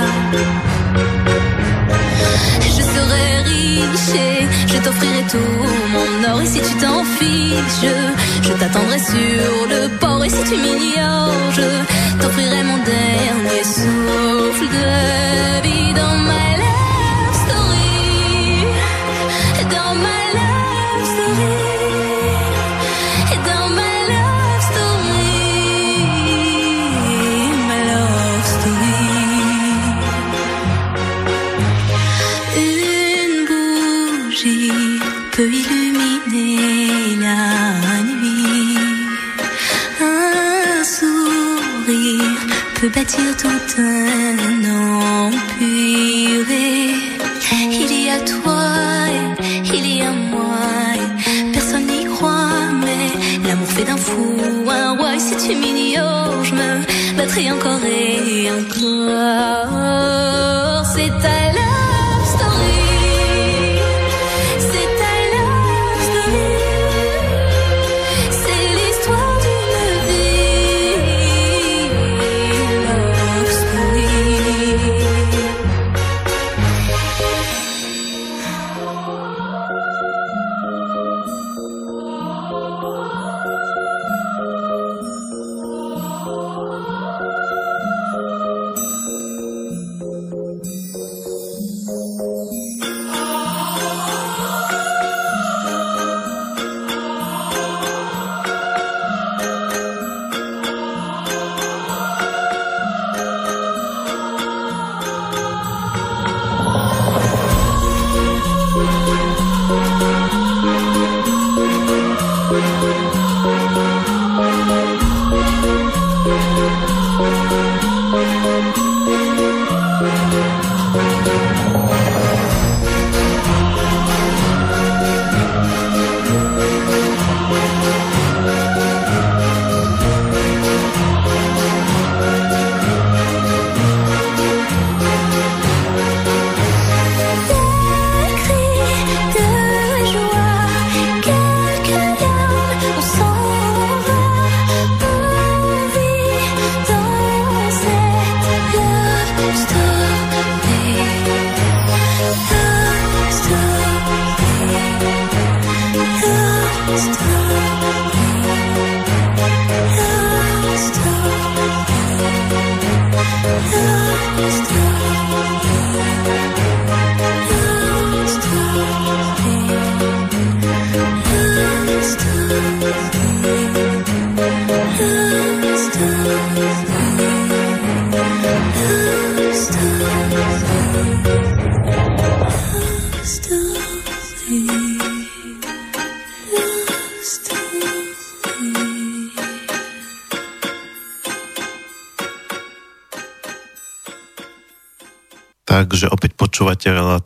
Je t'offrirai tout mon or. Et si tu t'en fiches, je, je t'attendrai sur le port. Et si tu m'ignores, je t'offrirai mon dernier souffle de vie dans ma love tout un empire. Il y a toi, et il y a moi. Personne n'y croit, mais l'amour fait d'un fou un roi. Et si tu m'ignores, je me battrai encore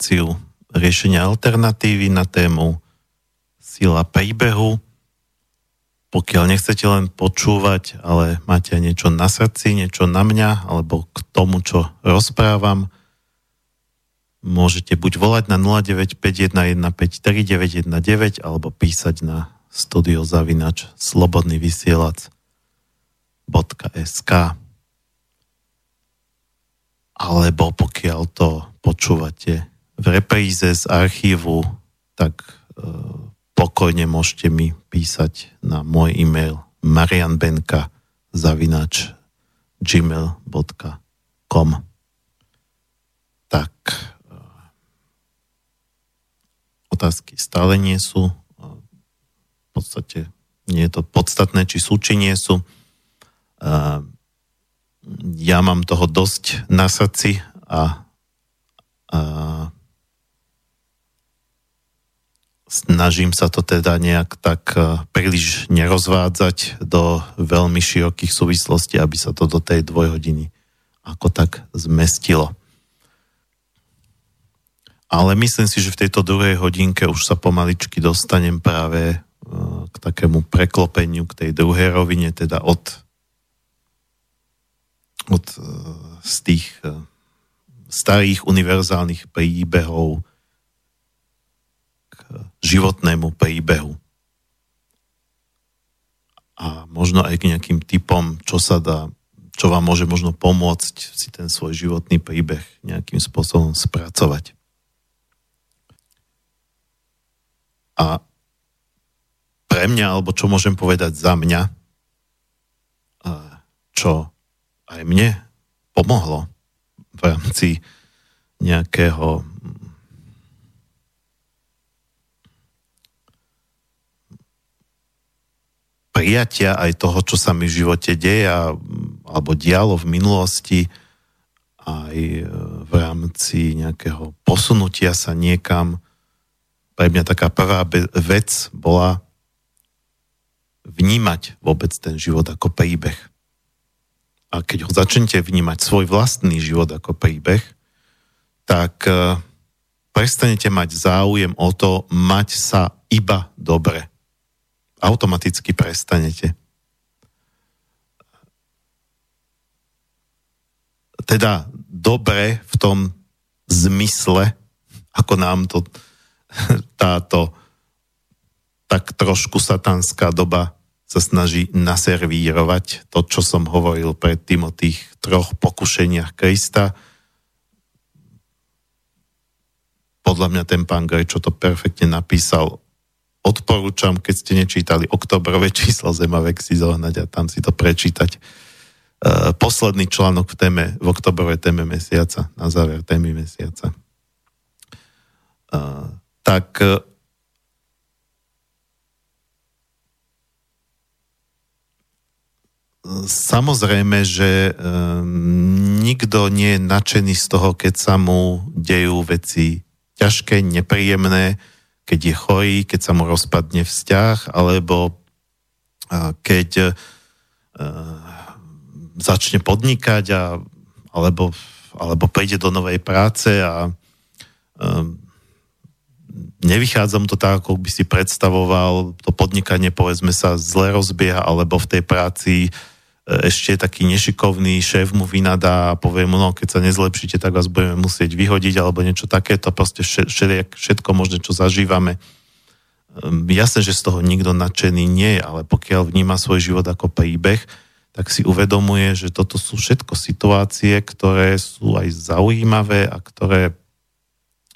reláciu riešenia alternatívy na tému sila príbehu. Pokiaľ nechcete len počúvať, ale máte niečo na srdci, niečo na mňa, alebo k tomu, čo rozprávam, môžete buď volať na 0951153919 alebo písať na studiozavinač slobodnyvysielac.sk alebo pokiaľ to počúvate v repríze z archívu, tak e, pokojne môžete mi písať na môj e-mail marianbenka zavinač gmail.com Tak otázky stále nie sú. V podstate nie je to podstatné, či sú, či nie sú. Ja mám toho dosť na srdci a, a snažím sa to teda nejak tak príliš nerozvádzať do veľmi širokých súvislostí, aby sa to do tej dvojhodiny ako tak zmestilo. Ale myslím si, že v tejto druhej hodinke už sa pomaličky dostanem práve e, k takému preklopeniu, k tej druhej rovine, teda od, od e, z tých e, starých univerzálnych príbehov životnému príbehu. A možno aj k nejakým typom, čo sa dá, čo vám môže možno pomôcť si ten svoj životný príbeh nejakým spôsobom spracovať. A pre mňa, alebo čo môžem povedať za mňa, čo aj mne pomohlo v rámci nejakého prijatia aj toho, čo sa mi v živote deje alebo dialo v minulosti, aj v rámci nejakého posunutia sa niekam, pre mňa taká prvá vec bola vnímať vôbec ten život ako príbeh. A keď ho začnete vnímať svoj vlastný život ako príbeh, tak e, prestanete mať záujem o to mať sa iba dobre. Automaticky prestanete. Teda dobre v tom zmysle, ako nám to táto tak trošku satanská doba sa snaží naservírovať to, čo som hovoril predtým o tých troch pokušeniach Krista. Podľa mňa ten pán čo to perfektne napísal. Odporúčam, keď ste nečítali oktobrové číslo Zemavek si zohnať a tam si to prečítať. E, posledný článok v téme, v oktobrovej téme mesiaca, na záver témy mesiaca. E, tak e, samozrejme, že um, nikto nie je nadšený z toho, keď sa mu dejú veci ťažké, nepríjemné, keď je chorý, keď sa mu rozpadne vzťah, alebo keď uh, začne podnikať a, alebo, alebo prejde do novej práce a um, nevychádza mu to tak, ako by si predstavoval, to podnikanie povedzme sa zle rozbieha, alebo v tej práci e, ešte taký nešikovný šéf mu vynadá a povie mu, no keď sa nezlepšíte, tak vás budeme musieť vyhodiť, alebo niečo takéto, proste všetko možné, čo zažívame. Ehm, jasné, že z toho nikto nadšený nie je, ale pokiaľ vníma svoj život ako príbeh, tak si uvedomuje, že toto sú všetko situácie, ktoré sú aj zaujímavé a ktoré,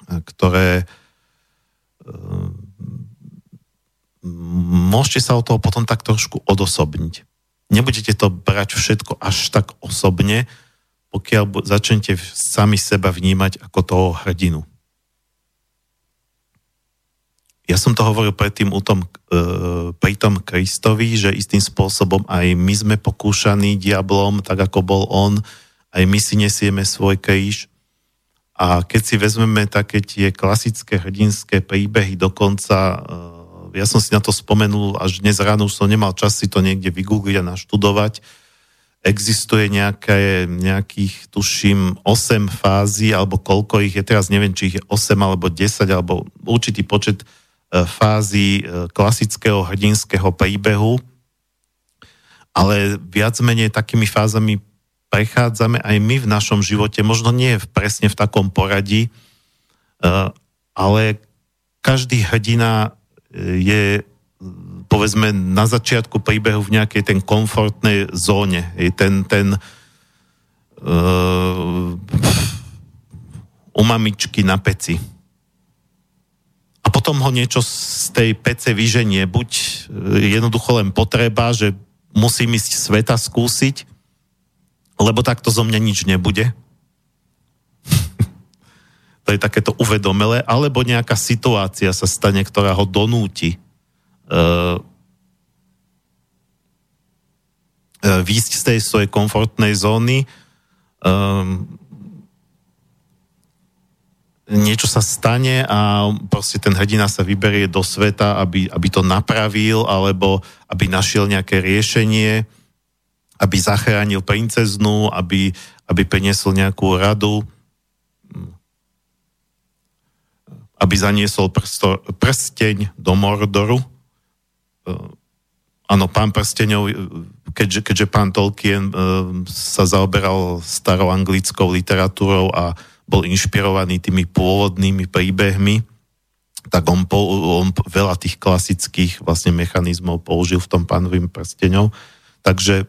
ktoré Ehm, môžete sa od toho potom tak trošku odosobniť. Nebudete to brať všetko až tak osobne, pokiaľ začnete sami seba vnímať ako toho hrdinu. Ja som to hovoril predtým u tom, e, pri tom Kristovi, že istým spôsobom aj my sme pokúšaní diablom, tak ako bol on, aj my si nesieme svoj kríž a keď si vezmeme také tie klasické hrdinské príbehy, dokonca, eh, ja som si na to spomenul, až dnes ráno už som nemal čas si to niekde vygoogliť a naštudovať, existuje nejaké, nejakých, tuším, 8 fází, alebo koľko ich je, teraz neviem, či ich je 8 alebo 10, alebo určitý počet e, fází e, klasického hrdinského príbehu, ale viac menej takými fázami prechádzame aj my v našom živote, možno nie presne v takom poradí, e, ale každý hrdina je povedzme na začiatku príbehu v nejakej ten komfortnej zóne. Ten, ten uh, u mamičky na peci. A potom ho niečo z tej pece vyženie. Buď eh, jednoducho len potreba, že musím ísť sveta skúsiť, lebo takto zo mňa nič nebude. To je takéto uvedomelé, alebo nejaká situácia sa stane, ktorá ho donúti uh, výjsť z tej svojej komfortnej zóny. Um, niečo sa stane a proste ten hrdina sa vyberie do sveta, aby, aby to napravil, alebo aby našiel nejaké riešenie, aby zachránil princeznu, aby, aby priniesol nejakú radu, aby zaniesol prsto, prsteň do Mordoru áno, pán prsteňov, keďže, keďže pán Tolkien uh, sa zaoberal starou anglickou literatúrou a bol inšpirovaný tými pôvodnými príbehmi, tak on, po, on veľa tých klasických vlastne mechanizmov použil v tom pánovým prsteňov. Takže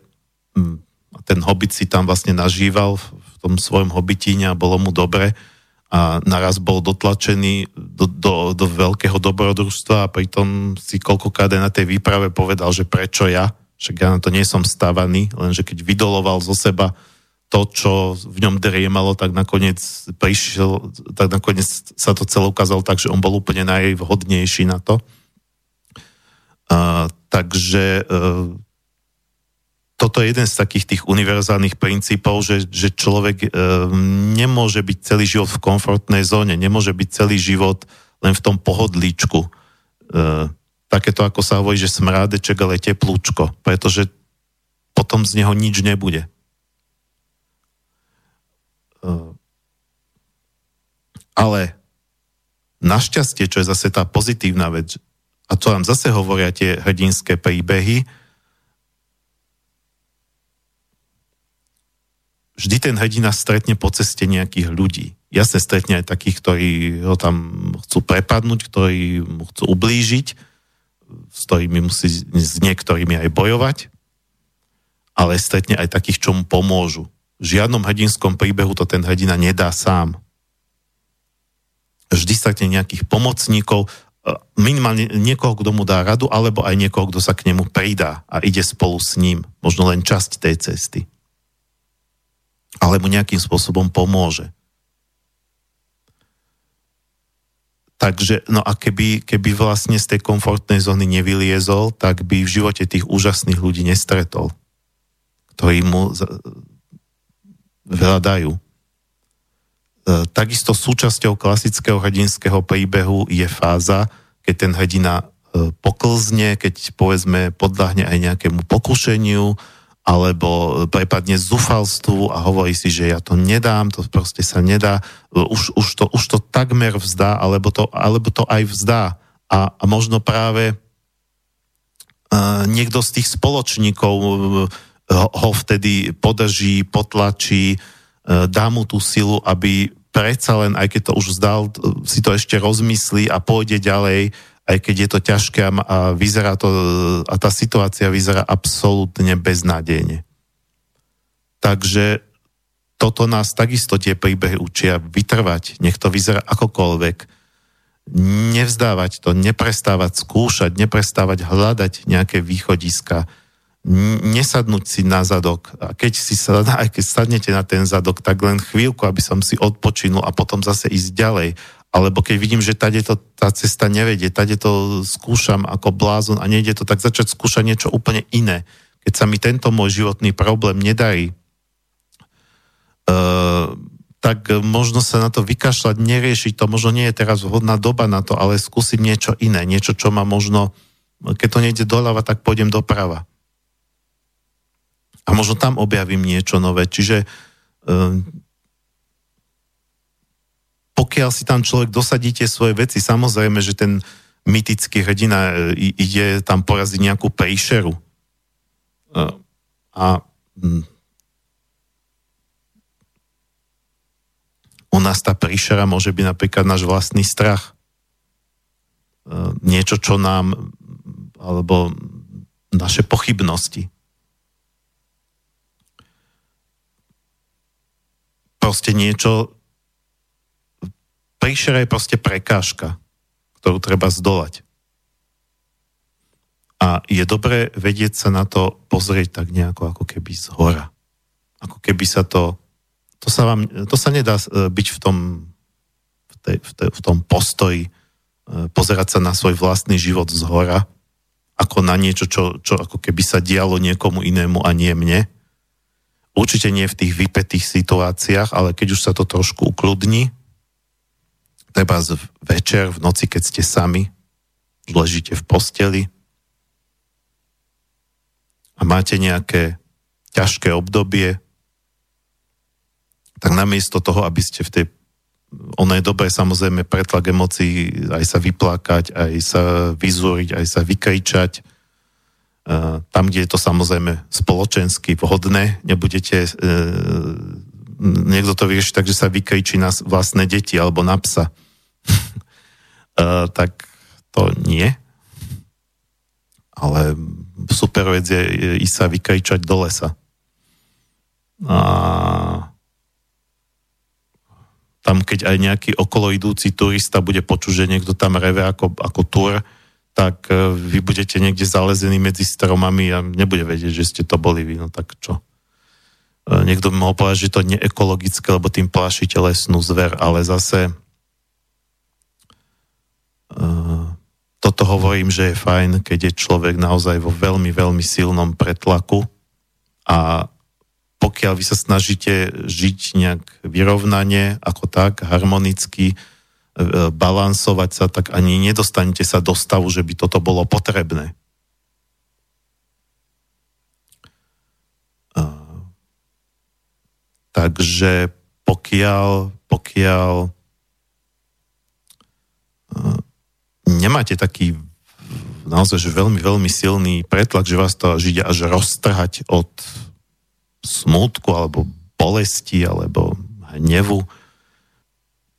um, ten hobit si tam vlastne nažíval v tom svojom hobitíne a bolo mu dobre a naraz bol dotlačený do, do, do veľkého dobrodružstva a pritom si koľkokrát aj na tej výprave povedal, že prečo ja, však ja na to nie som stávaný, lenže keď vydoloval zo seba to, čo v ňom driemalo, tak nakoniec prišiel, tak nakoniec sa to celé ukázalo tak, že on bol úplne najvhodnejší na to. Uh, takže uh, toto je jeden z takých tých univerzálnych princípov, že, že človek e, nemôže byť celý život v komfortnej zóne, nemôže byť celý život len v tom pohodlíčku. E, takéto, ako sa hovorí, že smrádeček, ale teplúčko, pretože potom z neho nič nebude. E, ale našťastie, čo je zase tá pozitívna vec, a to nám zase hovoria tie hrdinské príbehy, vždy ten hrdina stretne po ceste nejakých ľudí. Jasne stretne aj takých, ktorí ho tam chcú prepadnúť, ktorí mu chcú ublížiť, s ktorými musí s niektorými aj bojovať, ale stretne aj takých, čo mu pomôžu. V žiadnom hrdinskom príbehu to ten hrdina nedá sám. Vždy stretne nejakých pomocníkov, e, minimálne niekoho, kto mu dá radu, alebo aj niekoho, kto sa k nemu pridá a ide spolu s ním. Možno len časť tej cesty ale mu nejakým spôsobom pomôže. Takže, no a keby, keby vlastne z tej komfortnej zóny nevyliezol, tak by v živote tých úžasných ľudí nestretol, ktorí mu veľa dajú. E, takisto súčasťou klasického hrdinského príbehu je fáza, keď ten hrdina e, poklzne, keď povedzme podľahne aj nejakému pokušeniu, alebo prepadne zúfalstvu a hovorí si, že ja to nedám, to proste sa nedá, už, už, to, už to takmer vzdá, alebo to, alebo to aj vzdá. A, a možno práve uh, niekto z tých spoločníkov uh, ho vtedy podrží, potlačí, uh, dá mu tú silu, aby predsa len, aj keď to už vzdal, si to ešte rozmyslí a pôjde ďalej, aj keď je to ťažké a, vyzerá to, a tá situácia vyzerá absolútne beznádejne. Takže toto nás takisto tie príbehy učia vytrvať, nech to vyzerá akokoľvek. Nevzdávať to, neprestávať skúšať, neprestávať hľadať nejaké východiska, nesadnúť si na zadok. A keď si sa, aj keď sadnete na ten zadok, tak len chvíľku, aby som si odpočinul a potom zase ísť ďalej alebo keď vidím, že tade to, tá cesta nevedie, tade to skúšam ako blázon a nejde to, tak začať skúšať niečo úplne iné. Keď sa mi tento môj životný problém nedarí, uh, tak možno sa na to vykašľať, neriešiť to, možno nie je teraz vhodná doba na to, ale skúsiť niečo iné, niečo, čo ma možno, keď to nejde doľava, tak pôjdem doprava. A možno tam objavím niečo nové. Čiže pokiaľ si tam človek dosadí tie svoje veci, samozrejme, že ten mytický hrdina ide tam poraziť nejakú príšeru. A hm, u nás tá príšera môže byť napríklad náš vlastný strach. E, niečo, čo nám, alebo naše pochybnosti. Proste niečo, príšera je proste prekážka, ktorú treba zdolať. A je dobré vedieť sa na to pozrieť tak nejako ako keby z hora. Ako keby sa to to sa, vám, to sa nedá e, byť v tom, v, tej, v, tej, v tom postoji, e, pozerať sa na svoj vlastný život z hora, ako na niečo, čo, čo ako keby sa dialo niekomu inému a nie mne. Určite nie v tých vypetých situáciách, ale keď už sa to trošku ukludní, treba z večer, v noci, keď ste sami, ležíte v posteli a máte nejaké ťažké obdobie, tak namiesto toho, aby ste v tej ono je dobré samozrejme pretlak emócií, aj sa vyplakať, aj sa vyzúriť, aj sa vykričať. Tam, kde je to samozrejme spoločensky vhodné, nebudete, e, niekto to vyrieši tak, že sa vykričí na vlastné deti alebo na psa. tak to nie. Ale super vec je ísť sa vykričať do lesa. A tam keď aj nejaký okoloidúci turista bude počuť, že niekto tam reve ako, ako tur, tak e, vy budete niekde zalezení medzi stromami a nebude vedieť, že ste to boli vy, no tak čo? E, niekto by mohol povedať, že to nie ekologické, lebo tým plašíte lesnú zver, ale zase toto hovorím, že je fajn, keď je človek naozaj vo veľmi, veľmi silnom pretlaku a pokiaľ vy sa snažíte žiť nejak vyrovnane, ako tak, harmonicky, e, balansovať sa, tak ani nedostanete sa do stavu, že by toto bolo potrebné. Takže pokiaľ, pokiaľ e, nemáte taký naozaj že veľmi, veľmi silný pretlak, že vás to žide až roztrhať od smútku alebo bolesti alebo hnevu,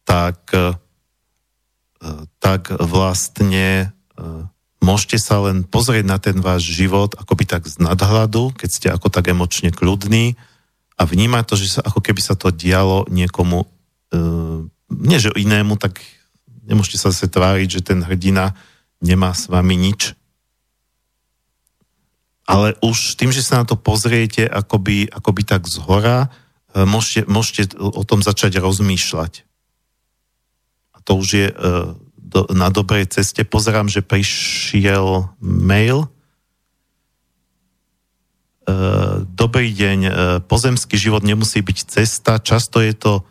tak, e, tak vlastne e, môžete sa len pozrieť na ten váš život akoby tak z nadhľadu, keď ste ako tak emočne kľudní a vnímať to, že sa, ako keby sa to dialo niekomu, e, nie že inému, tak nemôžete sa zase tváriť, že ten hrdina nemá s vami nič, ale už tým, že sa na to pozriete akoby, akoby tak z hora, e, môžete, môžete o tom začať rozmýšľať. A to už je uh, do, na dobrej ceste. Pozerám, že prišiel mail. Uh, dobrý deň. Pozemský život nemusí byť cesta. Často je to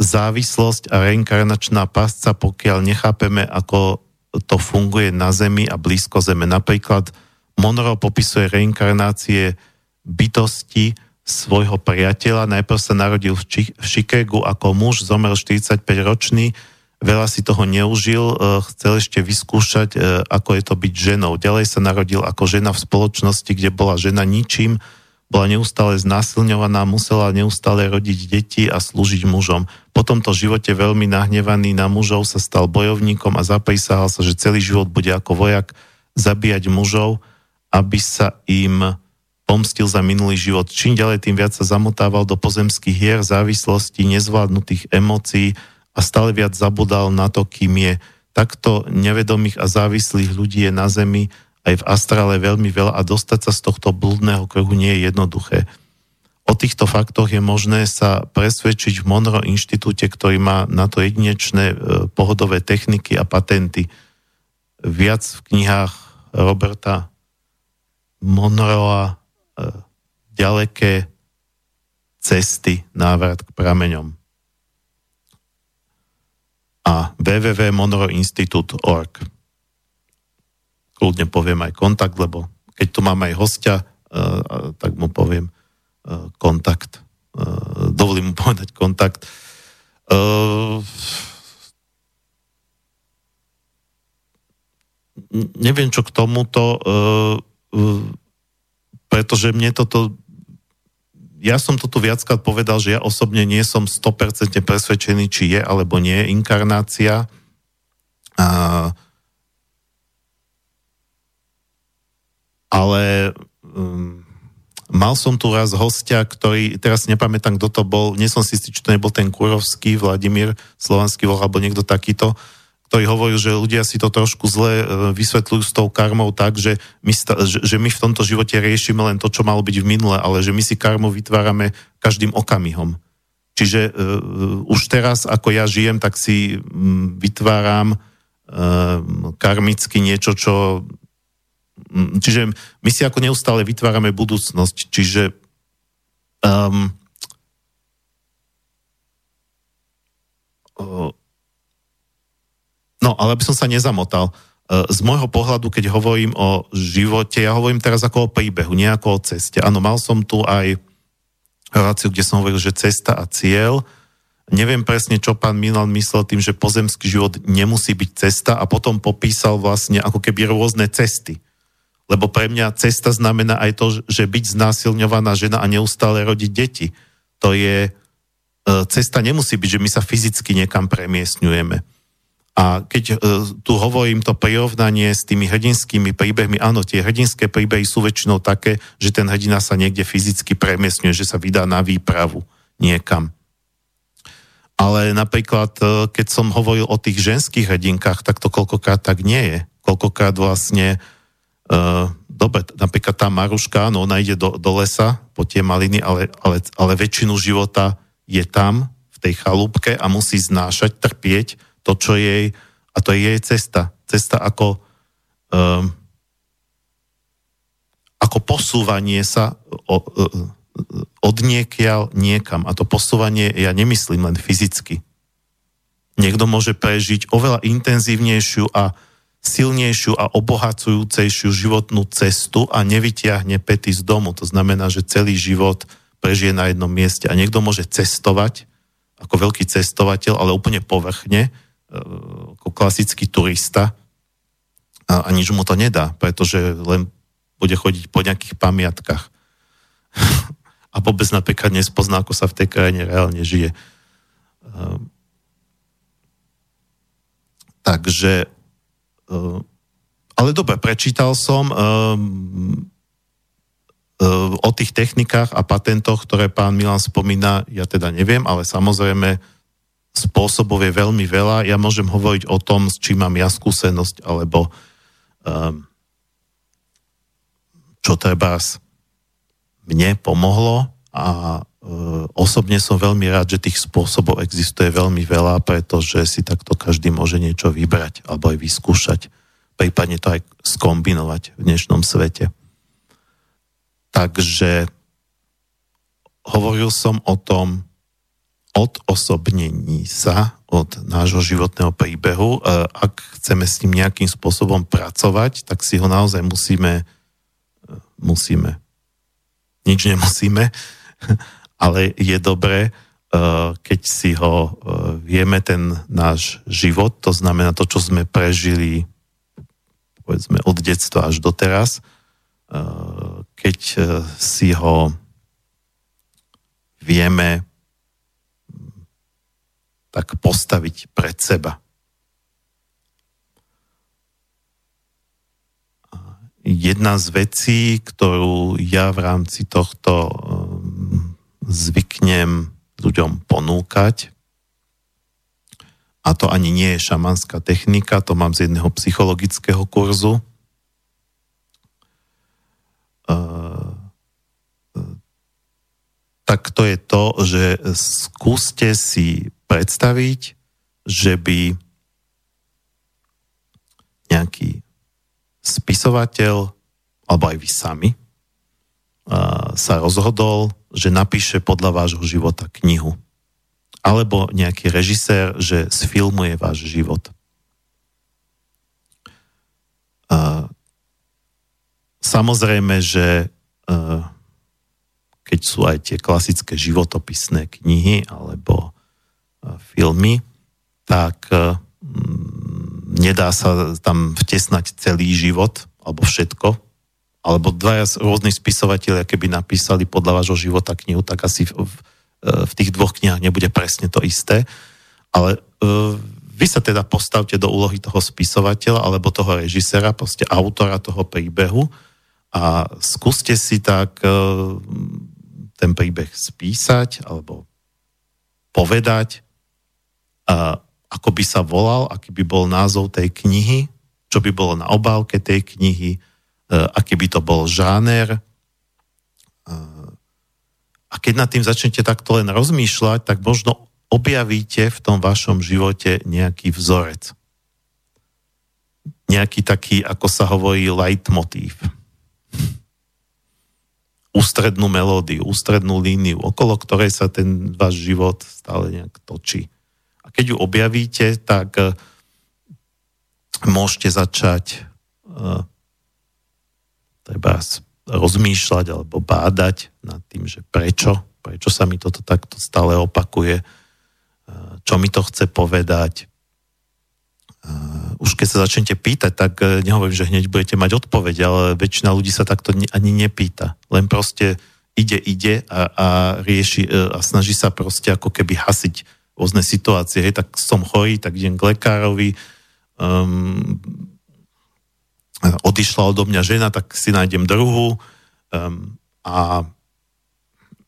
závislosť a reinkarnačná pasca, pokiaľ nechápeme, ako to funguje na Zemi a blízko Zeme. Napríklad Monroe popisuje reinkarnácie bytosti svojho priateľa. Najprv sa narodil v, Či- v Chicagu ako muž, zomrel 45-ročný, veľa si toho neužil, e, chcel ešte vyskúšať, e, ako je to byť ženou. Ďalej sa narodil ako žena v spoločnosti, kde bola žena ničím, bola neustále znásilňovaná, musela neustále rodiť deti a slúžiť mužom. Po tomto živote veľmi nahnevaný na mužov sa stal bojovníkom a zaprísahal sa, že celý život bude ako vojak zabíjať mužov aby sa im pomstil za minulý život. Čím ďalej, tým viac sa zamotával do pozemských hier, závislosti, nezvládnutých emócií a stále viac zabudal na to, kým je. Takto nevedomých a závislých ľudí je na Zemi aj v astrále veľmi veľa a dostať sa z tohto blúdneho kruhu nie je jednoduché. O týchto faktoch je možné sa presvedčiť v Monroe inštitúte, ktorý má na to jedinečné e, pohodové techniky a patenty. Viac v knihách Roberta Monroa e, ďaleké cesty návrat k prameňom. A www.monroeinstitute.org Kľudne poviem aj kontakt, lebo keď tu mám aj hostia, e, tak mu poviem kontakt. Dovolím mu povedať kontakt. Neviem, čo k tomuto, pretože mne toto ja som to tu viackrát povedal, že ja osobne nie som 100% presvedčený, či je alebo nie je inkarnácia. A, ale um, mal som tu raz hostia, ktorý, teraz nepamätám, kto to bol, nie som si istý, či to nebol ten Kurovský, Vladimír Slovanský, alebo niekto takýto, ktorý hovoril, že ľudia si to trošku zle e, vysvetľujú s tou karmou tak, že my, že my v tomto živote riešime len to, čo malo byť v minule, ale že my si karmu vytvárame každým okamihom. Čiže uh, už teraz, ako ja žijem, tak si um, vytváram uh, karmicky niečo, čo... Um, čiže my si ako neustále vytvárame budúcnosť. Čiže um, No, ale aby som sa nezamotal. E, z môjho pohľadu, keď hovorím o živote, ja hovorím teraz ako o príbehu, nie ako o ceste. Áno, mal som tu aj reláciu, kde som hovoril, že cesta a cieľ. Neviem presne, čo pán Milan myslel tým, že pozemský život nemusí byť cesta a potom popísal vlastne ako keby rôzne cesty. Lebo pre mňa cesta znamená aj to, že byť znásilňovaná žena a neustále rodiť deti. To je, e, cesta nemusí byť, že my sa fyzicky niekam premiesňujeme a keď e, tu hovorím to prirovnanie s tými hrdinskými príbehmi, áno, tie hrdinské príbehy sú väčšinou také, že ten hrdina sa niekde fyzicky premiesňuje, že sa vydá na výpravu niekam. Ale napríklad, e, keď som hovoril o tých ženských hrdinkách, tak to koľkokrát tak nie je. Koľkokrát vlastne, e, dobre, napríklad tá Maruška, no ona ide do, do lesa po tie maliny, ale, ale, ale väčšinu života je tam, v tej chalúbke a musí znášať, trpieť, to, čo jej, a to je jej cesta. Cesta ako, um, ako posúvanie sa o, uh, od niekiaľ niekam. A to posúvanie ja nemyslím len fyzicky. Niekto môže prežiť oveľa intenzívnejšiu a silnejšiu a obohacujúcejšiu životnú cestu a nevyťahne pety z domu. To znamená, že celý život prežije na jednom mieste. A niekto môže cestovať ako veľký cestovateľ, ale úplne povrchne, ako klasický turista a, a nič mu to nedá, pretože len bude chodiť po nejakých pamiatkách. a vôbec napríklad nespozná, ako sa v tej krajine reálne žije. Ehm, takže ale dobre, prečítal som um, o tých technikách a patentoch, ktoré pán Milan spomína, ja teda neviem, ale samozrejme spôsobov je veľmi veľa. Ja môžem hovoriť o tom, s čím mám ja skúsenosť, alebo um, čo treba mne pomohlo a osobne som veľmi rád, že tých spôsobov existuje veľmi veľa, pretože si takto každý môže niečo vybrať alebo aj vyskúšať, prípadne to aj skombinovať v dnešnom svete. Takže hovoril som o tom, odosobnení sa od nášho životného príbehu. Ak chceme s ním nejakým spôsobom pracovať, tak si ho naozaj musíme, musíme, nič nemusíme, ale je dobré, e, keď si ho vieme, ten náš život, to znamená to, čo sme prežili povedzme od detstva až doteraz, keď si ho vieme tak postaviť pred seba. Jedna z vecí, ktorú ja v rámci tohto zvyknem ľuďom ponúkať, a to ani nie je šamanská technika, to mám z jedného psychologického kurzu, uh, tak to je to, že skúste si predstaviť, že by nejaký spisovateľ, alebo aj vy sami, sa rozhodol, že napíše podľa vášho života knihu. Alebo nejaký režisér, že sfilmuje váš život. Samozrejme, že keď sú aj tie klasické životopisné knihy alebo filmy, tak nedá sa tam vtesnať celý život alebo všetko, alebo dvaja rôzni spisovateľia, keby napísali podľa vášho života knihu, tak asi v, v, v tých dvoch knihách nebude presne to isté. Ale uh, vy sa teda postavte do úlohy toho spisovateľa alebo toho režisera, proste autora toho príbehu a skúste si tak uh, ten príbeh spísať alebo povedať, uh, ako by sa volal, aký by bol názov tej knihy, čo by bolo na obálke tej knihy, aký by to bol žáner. Eh, a keď nad tým začnete takto len rozmýšľať, tak možno objavíte v tom vašom živote nejaký vzorec. Nejaký taký, ako sa hovorí, leitmotív. Ústrednú melódiu, ústrednú líniu, okolo ktorej sa ten váš život stále nejak točí. A keď ju objavíte, tak eh, môžete začať treba rozmýšľať alebo bádať nad tým, že prečo, prečo sa mi toto takto stále opakuje, čo mi to chce povedať. Už keď sa začnete pýtať, tak e, nehovorím, že hneď budete mať odpoveď, ale väčšina ľudí sa takto ani nepýta. Len proste ide, ide a, a rieši e, a snaží sa proste ako keby hasiť rôzne situácie. Hej, tak som chorý, tak idem k lekárovi, um, odišla odo mňa žena, tak si nájdem druhú um, a,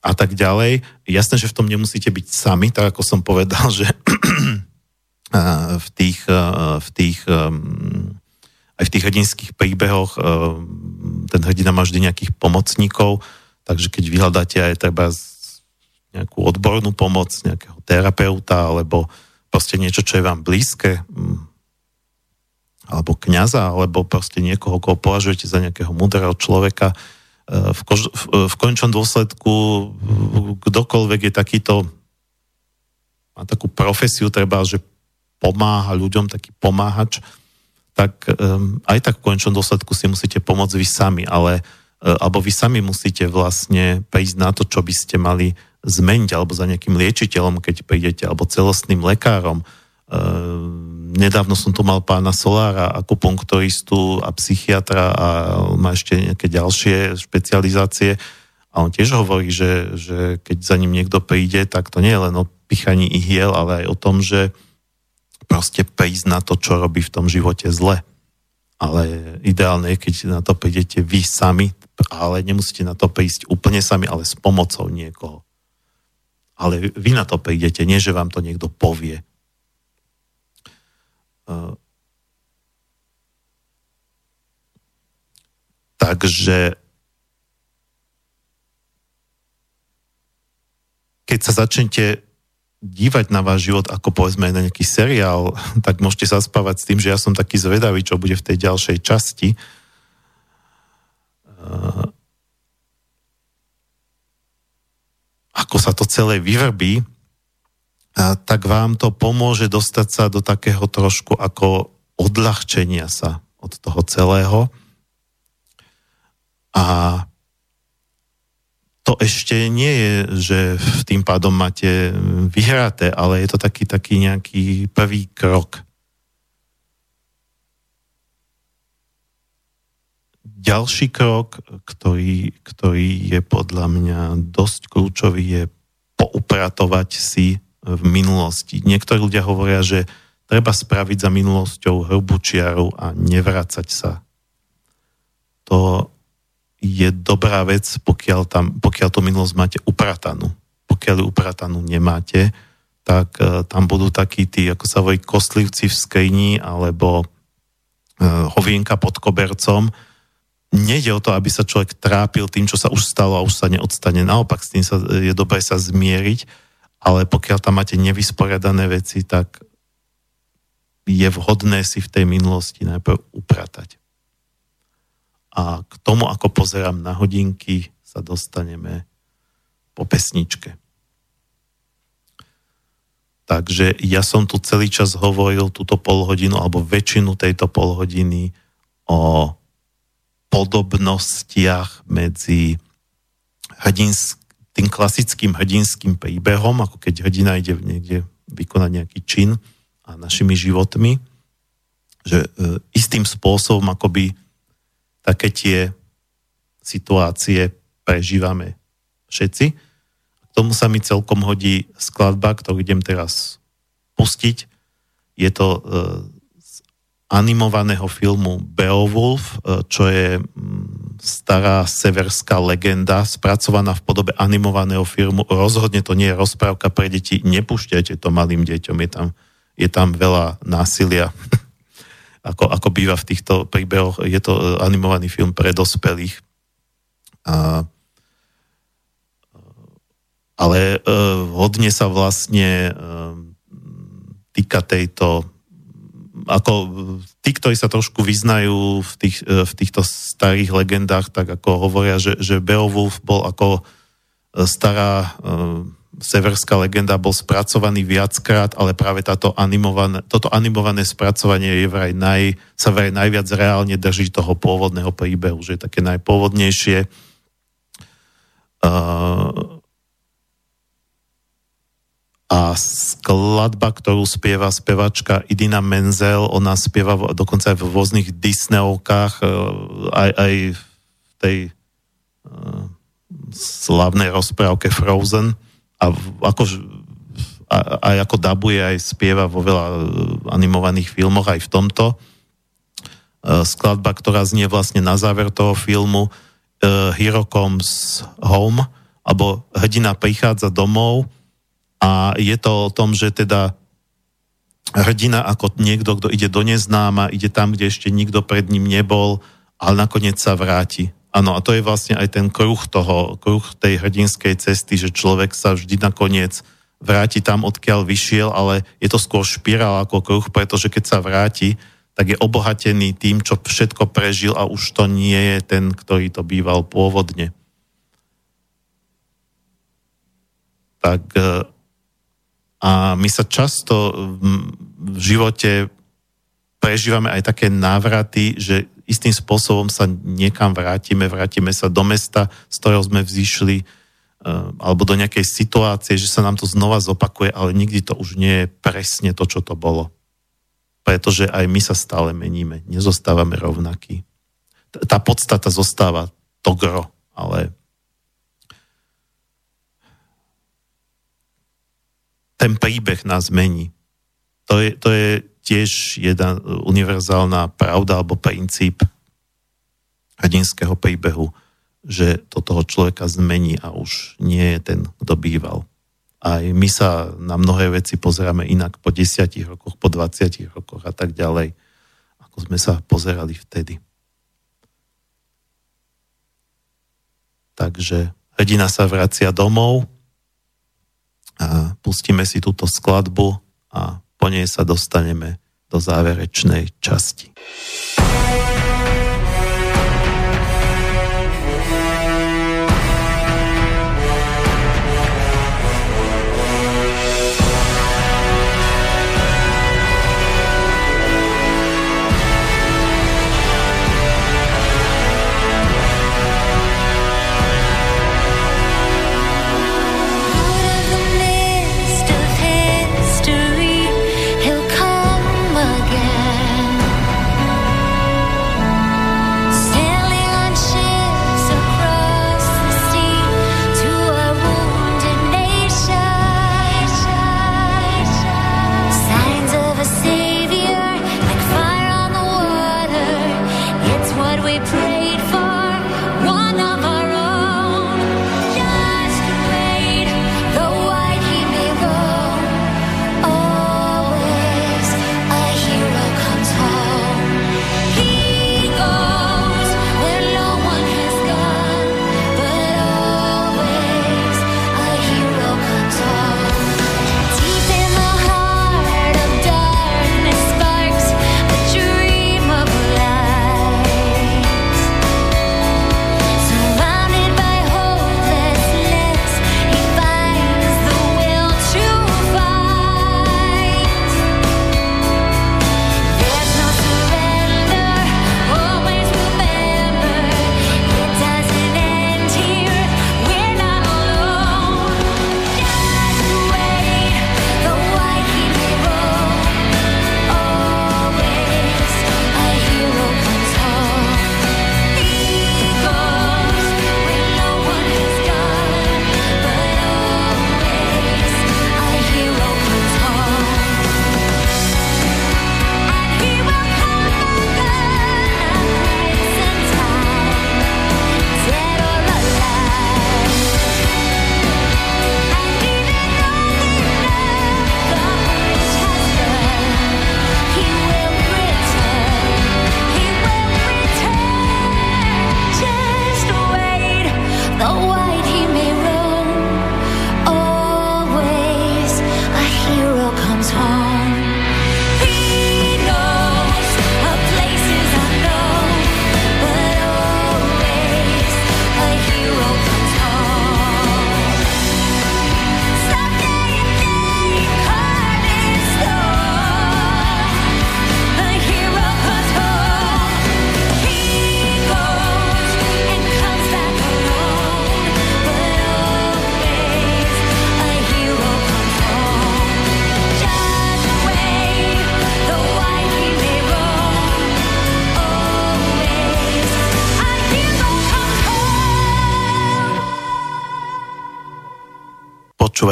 a tak ďalej. Jasné, že v tom nemusíte byť sami, tak ako som povedal, že v tých, v tých aj v tých hrdinských príbehoch um, ten hrdina má vždy nejakých pomocníkov, takže keď vyhľadáte aj treba nejakú odbornú pomoc, nejakého terapeuta alebo proste niečo, čo je vám blízke, alebo kňaza, alebo proste niekoho, koho považujete za nejakého mudrého človeka. E, v, kož, v, v končnom dôsledku kdokoľvek je takýto má takú profesiu, treba, že pomáha ľuďom, taký pomáhač, tak um, aj tak v končnom dôsledku si musíte pomôcť vy sami, ale uh, alebo vy sami musíte vlastne prísť na to, čo by ste mali zmeniť, alebo za nejakým liečiteľom, keď prídete, alebo celostným lekárom. Uh, nedávno som tu mal pána Solára, akupunkturistu a psychiatra a má ešte nejaké ďalšie špecializácie a on tiež hovorí, že, že keď za ním niekto príde, tak to nie je len o pichaní ihiel, ale aj o tom, že proste prísť na to, čo robí v tom živote zle. Ale ideálne je, keď na to prídete vy sami, ale nemusíte na to prísť úplne sami, ale s pomocou niekoho. Ale vy na to prídete, nie že vám to niekto povie. Takže keď sa začnete dívať na váš život ako povedzme na nejaký seriál, tak môžete sa spávať s tým, že ja som taký zvedavý, čo bude v tej ďalšej časti. Ako sa to celé vyvrbí, tak vám to pomôže dostať sa do takého trošku ako odľahčenia sa od toho celého. A to ešte nie je, že v tým pádom máte vyhraté, ale je to taký, taký nejaký prvý krok. Ďalší krok, ktorý, ktorý je podľa mňa dosť kľúčový, je poupratovať si v minulosti. Niektorí ľudia hovoria, že treba spraviť za minulosťou hrubú čiaru a nevracať sa. To je dobrá vec, pokiaľ, tam, pokiaľ tú minulosť máte upratanú. Pokiaľ ju upratanú nemáte, tak uh, tam budú takí tí, ako sa hovorí, kostlivci v skrini alebo uh, hovienka pod kobercom. Nejde o to, aby sa človek trápil tým, čo sa už stalo a už sa neodstane. Naopak, s tým sa, je dobré sa zmieriť ale pokiaľ tam máte nevysporiadané veci, tak je vhodné si v tej minulosti najprv upratať. A k tomu, ako pozerám na hodinky, sa dostaneme po pesničke. Takže ja som tu celý čas hovoril túto polhodinu, alebo väčšinu tejto polhodiny o podobnostiach medzi hrdinským tým klasickým hrdinským príbehom, ako keď hrdina ide niekde vykonať nejaký čin a našimi životmi, že e, istým spôsobom akoby také tie situácie prežívame všetci. K tomu sa mi celkom hodí skladba, ktorú idem teraz pustiť. Je to e, animovaného filmu Beowulf, e, čo je mm, stará severská legenda, spracovaná v podobe animovaného filmu. Rozhodne to nie je rozprávka pre deti, nepúšťajte to malým deťom, je tam, je tam veľa násilia, ako, ako býva v týchto príbehoch. Je to e, animovaný film pre dospelých. A, ale uh, hodne sa vlastne uh, týka tejto ako tí, ktorí sa trošku vyznajú v, tých, uh, v týchto starých legendách, tak ako hovoria, že, že Beowulf bol ako stará uh, severská legenda, bol spracovaný viackrát, ale práve táto animované, toto animované spracovanie je vraj naj, sa vraj najviac reálne drží toho pôvodného príbehu, že je také najpôvodnejšie. Uh, a skladba, ktorú spieva spevačka Idina Menzel, ona spieva dokonca aj v rôznych Disneyovkách, e, aj, aj v tej uh, slavnej rozprávke Frozen a ako, aj ako dabuje, aj spieva vo veľa e, animovaných filmoch, aj v tomto. Skladba, ktorá znie vlastne na záver toho filmu Hero Comes Home, alebo hrdina prichádza domov, a je to o tom, že teda hrdina ako niekto, kto ide do neznáma, ide tam, kde ešte nikto pred ním nebol, ale nakoniec sa vráti. Áno, a to je vlastne aj ten kruh toho, kruh tej hrdinskej cesty, že človek sa vždy nakoniec vráti tam, odkiaľ vyšiel, ale je to skôr špirál ako kruh, pretože keď sa vráti, tak je obohatený tým, čo všetko prežil a už to nie je ten, ktorý to býval pôvodne. Tak e, a my sa často v živote prežívame aj také návraty, že istým spôsobom sa niekam vrátime, vrátime sa do mesta, z ktorého sme vzýšli, eh, alebo do nejakej situácie, že sa nám to znova zopakuje, ale nikdy to už nie je presne to, čo to bolo. Pretože aj my sa stále meníme, nezostávame rovnakí. Tá podstata zostáva to gro, ale ten príbeh nás mení. To je, to je tiež jedna univerzálna pravda alebo princíp hrdinského príbehu, že to toho človeka zmení a už nie je ten, kto býval. Aj my sa na mnohé veci pozeráme inak po 10 rokoch, po 20 rokoch a tak ďalej, ako sme sa pozerali vtedy. Takže hrdina sa vracia domov, pustíme si túto skladbu a po nej sa dostaneme do záverečnej časti.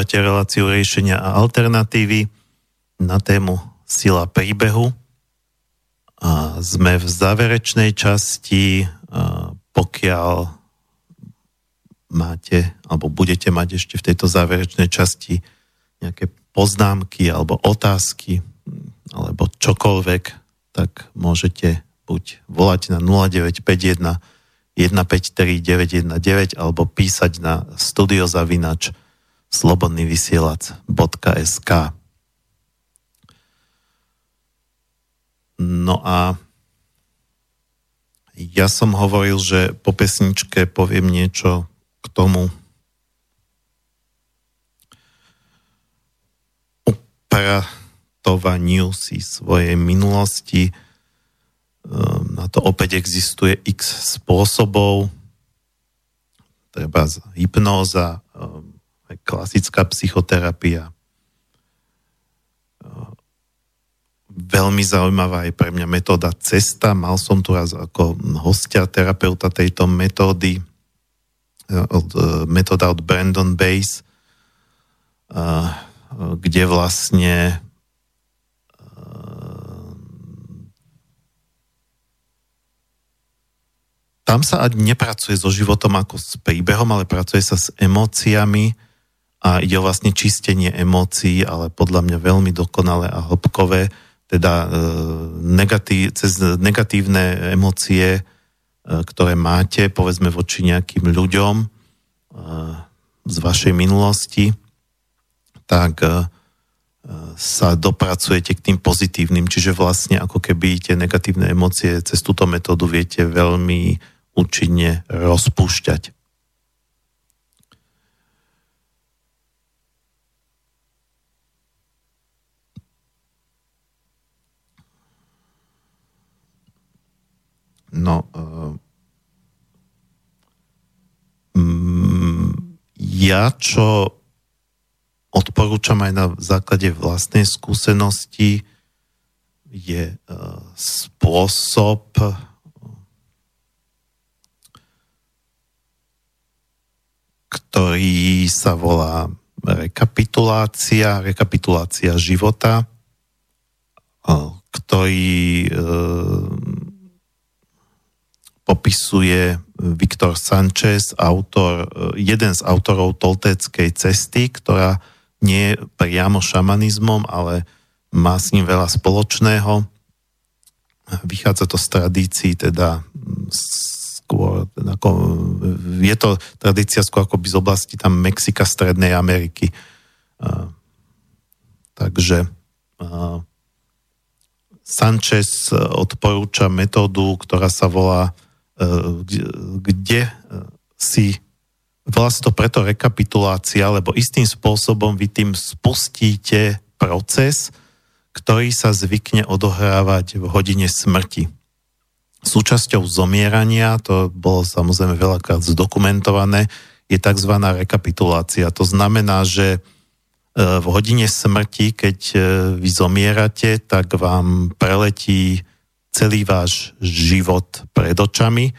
Počúvate reláciu riešenia a alternatívy na tému Sila príbehu. A sme v záverečnej časti, pokiaľ máte, alebo budete mať ešte v tejto záverečnej časti nejaké poznámky alebo otázky, alebo čokoľvek, tak môžete buď volať na 0951 153 919 alebo písať na studiozavinač slobodnyvysielac.sk No a ja som hovoril, že po pesničke poviem niečo k tomu upratovaniu si svojej minulosti. Ehm, na to opäť existuje x spôsobov. Treba hypnóza, ehm, klasická psychoterapia. Veľmi zaujímavá je pre mňa metóda cesta. Mal som tu raz ako hostia terapeuta tejto metódy e, metóda od Brandon Base, kde vlastne e, tam sa nepracuje so životom ako s príbehom, ale pracuje sa s emóciami a ide o vlastne čistenie emócií, ale podľa mňa veľmi dokonalé a hĺbkové, teda e, negatív, cez negatívne emócie E, ktoré máte, povedzme, voči nejakým ľuďom e, z vašej minulosti, tak sa dopracujete k tým pozitívnym. Čiže vlastne ako keby tie negatívne emócie cez túto metódu viete veľmi účinne rozpúšťať. No, uh, ja čo odporúčam aj na základe vlastnej skúsenosti je uh, spôsob ktorý sa volá rekapitulácia, rekapitulácia života, ktorý popisuje Viktor Sanchez, autor, jeden z autorov Tolteckej cesty, ktorá nie je priamo šamanizmom, ale má s ním veľa spoločného. Vychádza to z tradícií, teda skôr, teda ako, je to tradícia skôr ako by z oblasti tam Mexika, Strednej Ameriky. Takže Sanchez odporúča metódu, ktorá sa volá kde e, si vlastne to preto rekapitulácia, lebo istým spôsobom vy tým spustíte proces, ktorý sa zvykne odohrávať v hodine smrti. Súčasťou zomierania, to bolo samozrejme veľakrát zdokumentované, je tzv. rekapitulácia. To znamená, že e, v hodine smrti, keď vy zomierate, tak vám preletí celý váš život pred očami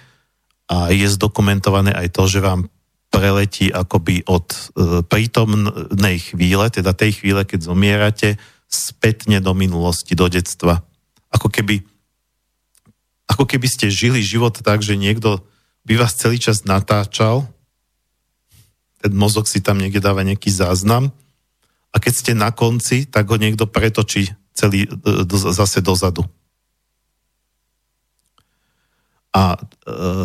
a je zdokumentované aj to, že vám preletí akoby od e, prítomnej chvíle, teda tej chvíle, keď zomierate, spätne do minulosti, do detstva. Ako keby, ako keby ste žili život tak, že niekto by vás celý čas natáčal, ten mozog si tam niekde dáva nejaký záznam a keď ste na konci, tak ho niekto pretočí celý e, zase dozadu. A e,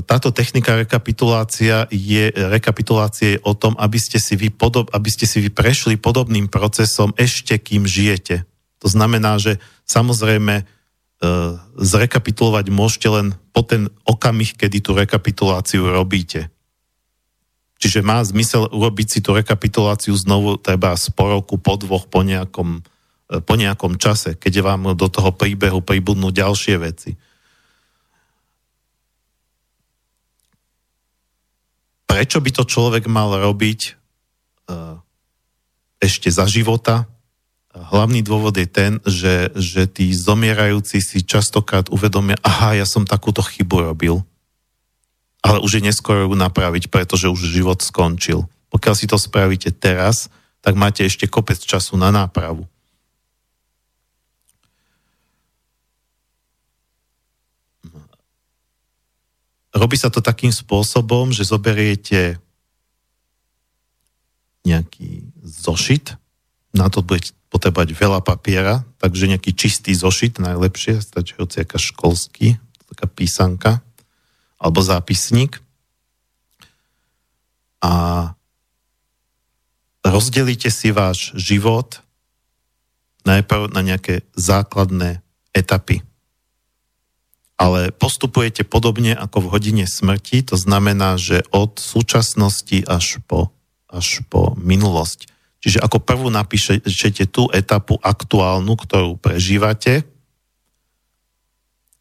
táto technika rekapitulácia je, rekapitulácie je o tom, aby ste, si vy podob, aby ste si vy prešli podobným procesom ešte kým žijete. To znamená, že samozrejme e, zrekapitulovať môžete len po ten okamih, kedy tú rekapituláciu robíte. Čiže má zmysel urobiť si tú rekapituláciu znovu treba po roku, po dvoch, po nejakom, e, po nejakom čase, keď vám do toho príbehu pribudnú ďalšie veci. Prečo by to človek mal robiť e, ešte za života? Hlavný dôvod je ten, že, že tí zomierajúci si častokrát uvedomia, aha, ja som takúto chybu robil. Ale už je neskoro ju napraviť, pretože už život skončil. Pokiaľ si to spravíte teraz, tak máte ešte kopec času na nápravu. Robí sa to takým spôsobom, že zoberiete nejaký zošit, na to budete potrebovať veľa papiera, takže nejaký čistý zošit, najlepšie, stačí hoci aká školský, taká písanka, alebo zápisník. A rozdelíte si váš život najprv na nejaké základné etapy. Ale postupujete podobne ako v hodine smrti, to znamená, že od súčasnosti až po, až po minulosť. Čiže ako prvú napíšete tú etapu aktuálnu, ktorú prežívate.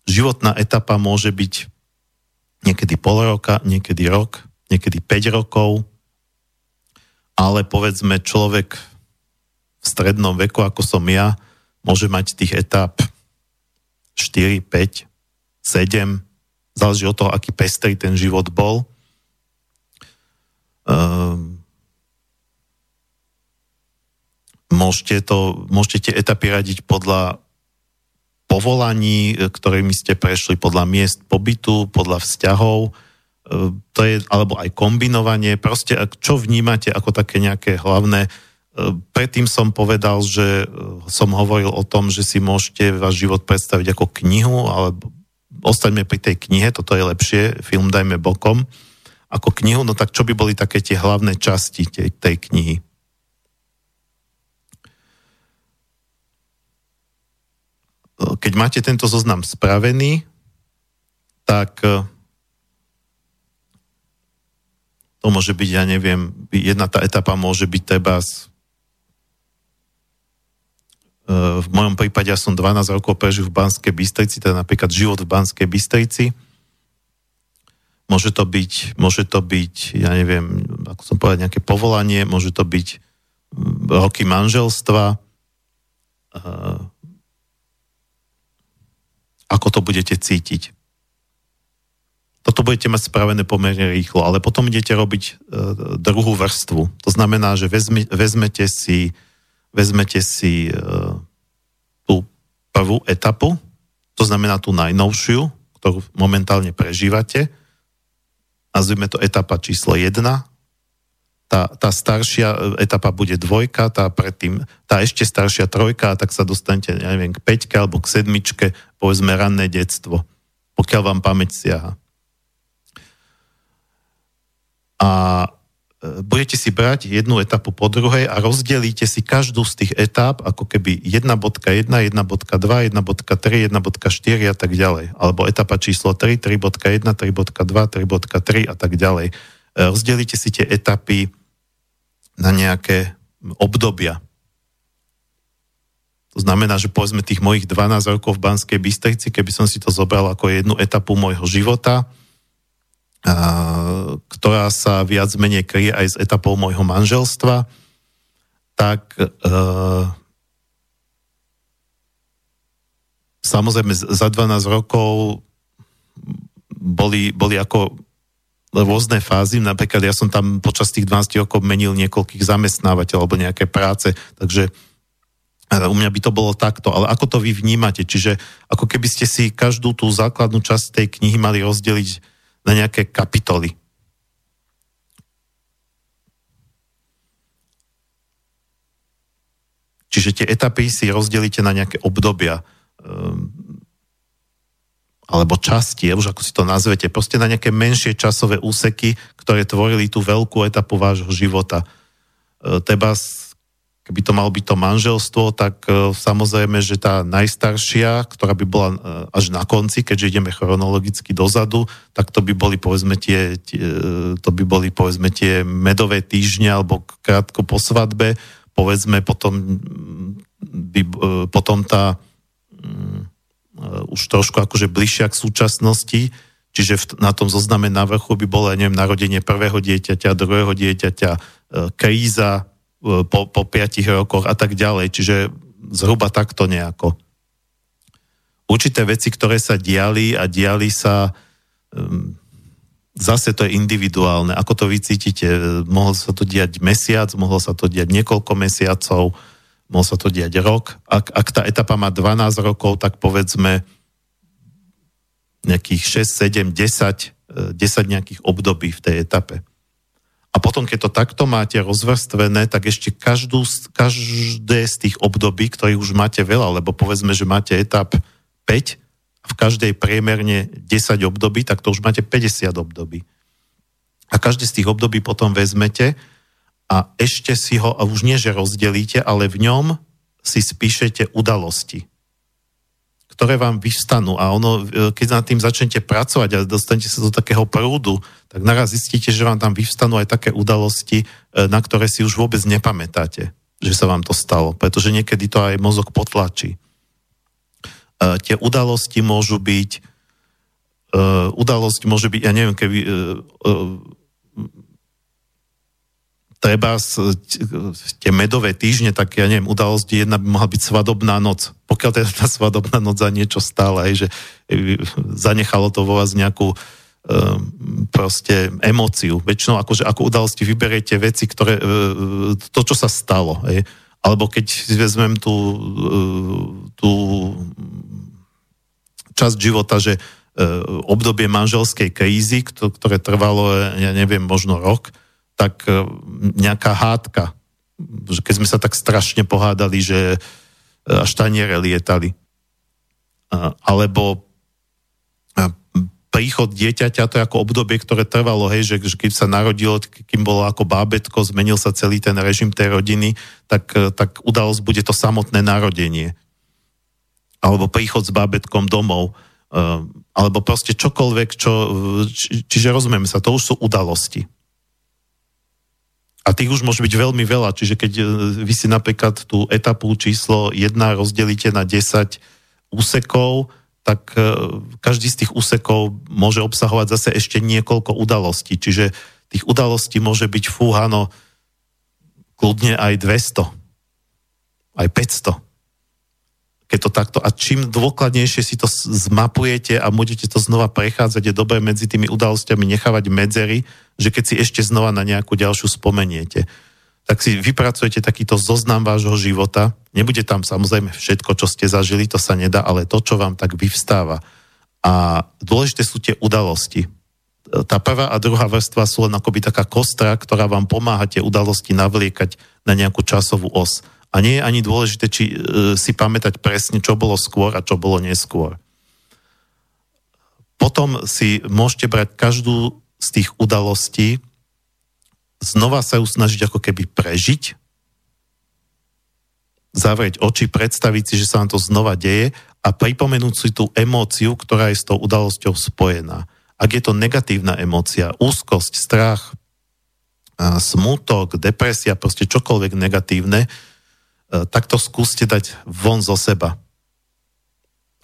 Životná etapa môže byť niekedy pol roka, niekedy rok, niekedy 5 rokov, ale povedzme človek v strednom veku, ako som ja, môže mať tých etap 4, 5, 7, záleží od toho, aký pestrý ten život bol. Um, môžete, to, môžete tie etapy radiť podľa povolaní, ktorými ste prešli, podľa miest pobytu, podľa vzťahov, E, to je, alebo aj kombinovanie, proste čo vnímate ako také nejaké hlavné. E, predtým som povedal, že e, som hovoril o tom, že si môžete váš život predstaviť ako knihu, ale ostaňme pri tej knihe, toto je lepšie, film dajme bokom, ako knihu, no tak čo by boli také tie hlavné časti tej, tej knihy? Keď máte tento zoznam spravený, tak to môže byť, ja neviem, jedna tá etapa môže byť e, v mojom prípade ja som 12 rokov prežil v Banskej Bystrici, teda napríklad život v Banskej Bystrici. Môže to byť, môže to byť, ja neviem, ako som povedal, nejaké povolanie, môže to byť roky manželstva, e, ako to budete cítiť toto budete mať spravené pomerne rýchlo, ale potom idete robiť e, druhú vrstvu. To znamená, že vezme, vezmete si, vezmete si e, tú prvú etapu, to znamená tú najnovšiu, ktorú momentálne prežívate. Nazvime to etapa číslo 1. Tá, tá staršia etapa bude dvojka, tá predtým, tá ešte staršia trojka, tak sa dostanete, ja neviem, k peťke alebo k sedmičke, povedzme ranné detstvo, pokiaľ vám pamäť siaha a e, budete si brať jednu etapu po druhej a rozdelíte si každú z tých etáp ako keby 1.1, 1.2, 1.3, 1.4 a tak ďalej. Alebo etapa číslo 3, 3.1, 3.2, 3.3 a tak ďalej. E, rozdelíte si tie etapy na nejaké obdobia. To znamená, že povedzme tých mojich 12 rokov v Banskej Bystrici, keby som si to zobral ako jednu etapu môjho života, ktorá sa viac menej kryje aj s etapou môjho manželstva, tak e, samozrejme za 12 rokov boli, boli ako rôzne fázy, napríklad ja som tam počas tých 12 rokov menil niekoľkých zamestnávateľov alebo nejaké práce, takže u mňa by to bolo takto, ale ako to vy vnímate? Čiže ako keby ste si každú tú základnú časť tej knihy mali rozdeliť na nejaké kapitoly. Čiže tie etapy si rozdelíte na nejaké obdobia um, alebo časti, už ako si to nazvete, proste na nejaké menšie časové úseky, ktoré tvorili tú veľkú etapu vášho života. Uh, teba keby to malo byť to manželstvo, tak uh, samozrejme, že tá najstaršia, ktorá by bola uh, až na konci, keďže ideme chronologicky dozadu, tak to by boli povedzme tie, tie to by boli povedzme tie medové týždne alebo krátko po svadbe, povedzme potom by, potom tá um, už trošku akože bližšia k súčasnosti, čiže v, na tom zozname na vrchu by bolo, neviem, narodenie prvého dieťaťa, druhého dieťaťa, kríza, po, po 5 rokoch a tak ďalej. Čiže zhruba takto nejako. Určité veci, ktoré sa diali a diali sa, zase to je individuálne. Ako to vycítite? Mohlo sa to diať mesiac, mohlo sa to diať niekoľko mesiacov, mohlo sa to diať rok. Ak, ak tá etapa má 12 rokov, tak povedzme nejakých 6, 7, 10, 10 nejakých období v tej etape. A potom, keď to takto máte rozvrstvené, tak ešte každú, každé z tých období, ktorých už máte veľa, lebo povedzme, že máte etap 5 a v každej priemerne 10 období, tak to už máte 50 období. A každé z tých období potom vezmete a ešte si ho, a už nie, že rozdelíte, ale v ňom si spíšete udalosti ktoré vám vyvstanú a ono, e, keď nad tým začnete pracovať a dostanete sa do takého prúdu, tak naraz zistíte, že vám tam vyvstanú aj také udalosti, e, na ktoré si už vôbec nepamätáte, že sa vám to stalo, pretože niekedy to aj mozog potlačí. E, tie udalosti môžu byť udalosť môže byť, ja neviem, keby treba tie medové týždne, tak ja neviem, udalosť jedna by mohla byť svadobná noc. Pokiaľ teda tá svadobná noc za niečo stála, aj, že e, zanechalo to vo vás nejakú um, proste emóciu. Väčšinou akože ako udalosti vyberiete veci, ktoré, e, to, čo sa stalo. Aj. Alebo keď vezmem tú, tú časť života, že obdobie manželskej krízy, ktoré trvalo, ja neviem, možno rok, tak e, nejaká hádka, keď sme sa tak strašne pohádali, že e, až taniere lietali. Alebo e, príchod dieťaťa, to je ako obdobie, ktoré trvalo, hej, že, keď sa narodilo, kým bolo ako bábetko, zmenil sa celý ten režim tej rodiny, tak, tak udalosť bude to samotné narodenie. Alebo príchod s bábetkom domov. Alebo proste čokoľvek, čo... Či, čiže rozumieme sa, to už sú udalosti. A tých už môže byť veľmi veľa, čiže keď e, vy si napríklad tú etapu číslo 1 rozdelíte na 10 úsekov, tak e, každý z tých úsekov môže obsahovať zase ešte niekoľko udalostí. Čiže tých udalostí môže byť fúhano kľudne aj 200, aj 500 keď to takto, a čím dôkladnejšie si to zmapujete a budete to znova prechádzať, je dobré medzi tými udalosťami nechávať medzery, že keď si ešte znova na nejakú ďalšiu spomeniete, tak si vypracujete takýto zoznam vášho života. Nebude tam samozrejme všetko, čo ste zažili, to sa nedá, ale to, čo vám tak vyvstáva. A dôležité sú tie udalosti. Tá prvá a druhá vrstva sú len akoby taká kostra, ktorá vám pomáha tie udalosti navliekať na nejakú časovú os a nie je ani dôležité, či e, si pamätať presne, čo bolo skôr a čo bolo neskôr. Potom si môžete brať každú z tých udalostí, znova sa ju snažiť ako keby prežiť, zavrieť oči, predstaviť si, že sa vám to znova deje a pripomenúť si tú emóciu, ktorá je s tou udalosťou spojená. Ak je to negatívna emócia, úzkosť, strach, smútok, depresia, proste čokoľvek negatívne, tak to skúste dať von zo seba.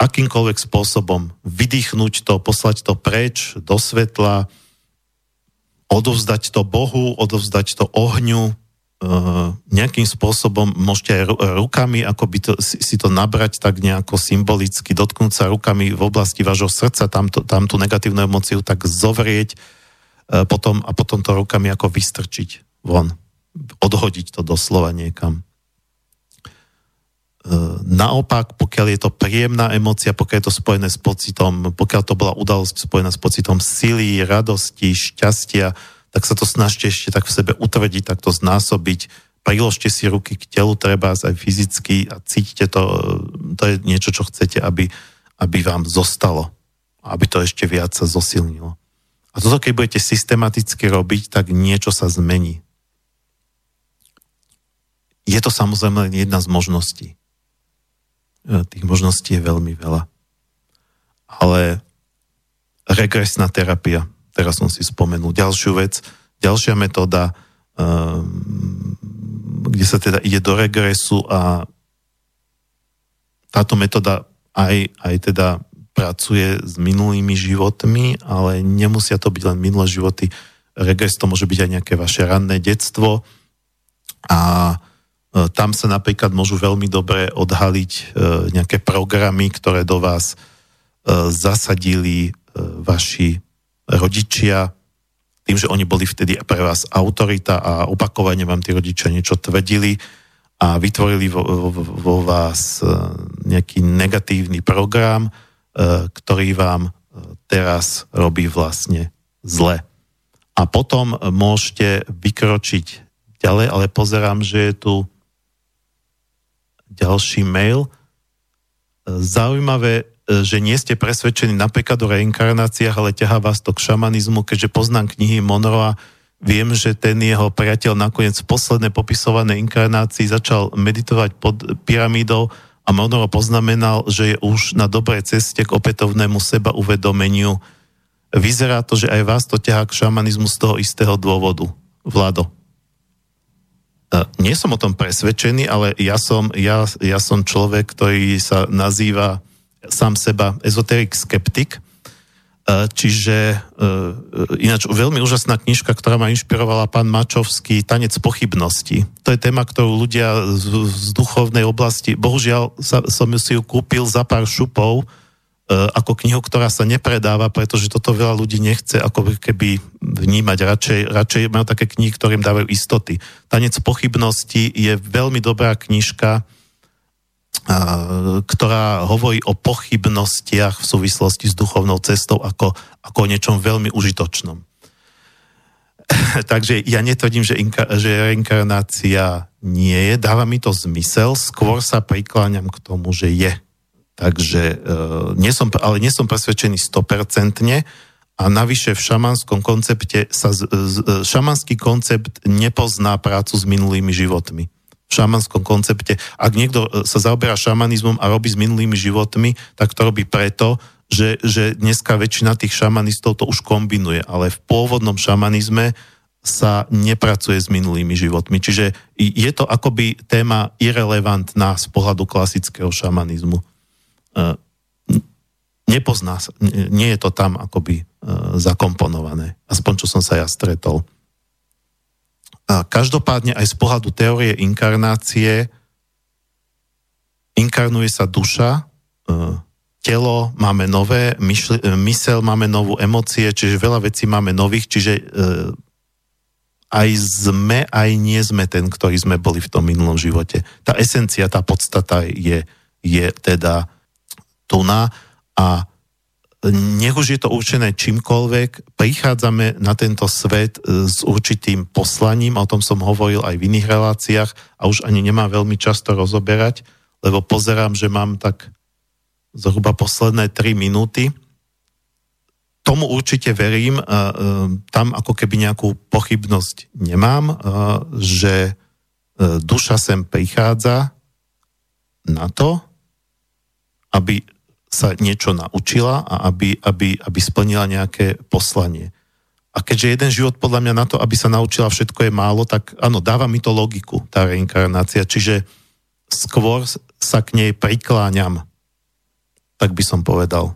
Akýmkoľvek spôsobom vydýchnuť to, poslať to preč do svetla, odovzdať to Bohu, odovzdať to ohňu, e, nejakým spôsobom môžete aj rukami ako by to, si to nabrať tak nejako symbolicky, dotknúť sa rukami v oblasti vášho srdca, tam, tam tú negatívnu emociu tak zovrieť e, potom, a potom to rukami ako vystrčiť von. Odhodiť to doslova niekam. E, naopak, pokiaľ je to príjemná emocia, pokiaľ je to spojené s pocitom, pokiaľ to bola udalosť spojená s pocitom sily, radosti, šťastia, tak sa to snažte ešte tak v sebe utvrdiť, tak to znásobiť. Priložte si ruky k telu, treba aj fyzicky a cítite to, to je niečo, čo chcete, aby, aby vám zostalo. Aby to ešte viac sa zosilnilo. A toto, keď budete systematicky robiť, tak niečo sa zmení. Je to samozrejme jedna z možností. E, tých možností je veľmi veľa. Ale regresná terapia, teraz som si spomenul ďalšiu vec, ďalšia metóda, um, kde sa teda ide do regresu a táto metóda aj, aj teda pracuje s minulými životmi, ale nemusia to byť len minulé životy. Regres to môže byť aj nejaké vaše ranné detstvo a E, tam sa napríklad môžu veľmi dobre odhaliť e, nejaké programy, ktoré do vás e, zasadili vaši rodičia, tým, že oni boli vtedy pre vás autorita a opakovane vám tí rodičia niečo tvrdili a vytvorili vo, vo, vo vás e, nejaký negatívny program, e, ktorý vám e, teraz robí vlastne zle. A potom môžete vykročiť ďalej, ale pozerám, že je tu ďalší mail. Zaujímavé, že nie ste presvedčení napríklad o reinkarnáciách, ale ťahá vás to k šamanizmu, keďže poznám knihy Monroa, viem, že ten jeho priateľ nakoniec v poslednej popisovanej inkarnácii začal meditovať pod pyramídou a Monroe poznamenal, že je už na dobrej ceste k opätovnému seba uvedomeniu. Vyzerá to, že aj vás to ťahá k šamanizmu z toho istého dôvodu. Vlado. E, nie som o tom presvedčený, ale ja som, ja, ja som človek, ktorý sa nazýva sám seba ezoterik skeptik, e, čiže e, ináč veľmi úžasná knižka, ktorá ma inšpirovala pán Mačovský, Tanec pochybnosti. To je téma, ktorú ľudia z, z duchovnej oblasti, bohužiaľ sa, som si ju kúpil za pár šupov, ako knihu, ktorá sa nepredáva, pretože toto veľa ľudí nechce ako keby vnímať. Radšej, radšej majú také knihy, ktorým dávajú istoty. Tanec pochybnosti je veľmi dobrá knižka, ktorá hovorí o pochybnostiach v súvislosti s duchovnou cestou ako, ako o niečom veľmi užitočnom. Takže ja netvrdím, že, inka, že reinkarnácia nie je, dáva mi to zmysel, skôr sa prikláňam k tomu, že je Takže uh, nie som, ale nie som presvedčený 100% a navyše v šamanskom koncepte sa e, šamanský koncept nepozná prácu s minulými životmi. V šamanskom koncepte, ak niekto e, sa zaoberá šamanizmom a robí s minulými životmi, tak to robí preto, že, že dneska väčšina tých šamanistov to už kombinuje, ale v pôvodnom šamanizme sa nepracuje s minulými životmi. Čiže je to akoby téma irrelevantná z pohľadu klasického šamanizmu. E, nepozná nie je to tam akoby e, zakomponované. Aspoň čo som sa ja stretol. A každopádne aj z pohľadu teórie inkarnácie inkarnuje sa duša, e, telo máme nové, myšl, mysel máme novú emócie, čiže veľa vecí máme nových, čiže aj sme, aj nie sme ten, ktorý sme boli v tom minulom živote. Tá esencia, tá podstata je, je teda tuna a nech už je to určené čímkoľvek, prichádzame na tento svet e, s určitým poslaním, o tom som hovoril aj v iných reláciách a už ani nemám veľmi často rozoberať, lebo pozerám, že mám tak zhruba posledné 3 minúty. Tomu určite verím, e, e, tam ako keby nejakú pochybnosť nemám, že duša sem prichádza na to, aby sa niečo naučila a aby, aby, aby splnila nejaké poslanie. A keďže jeden život podľa mňa na to, aby sa naučila všetko je málo, tak áno, dáva mi to logiku, tá reinkarnácia. Čiže skôr sa k nej prikláňam, tak by som povedal.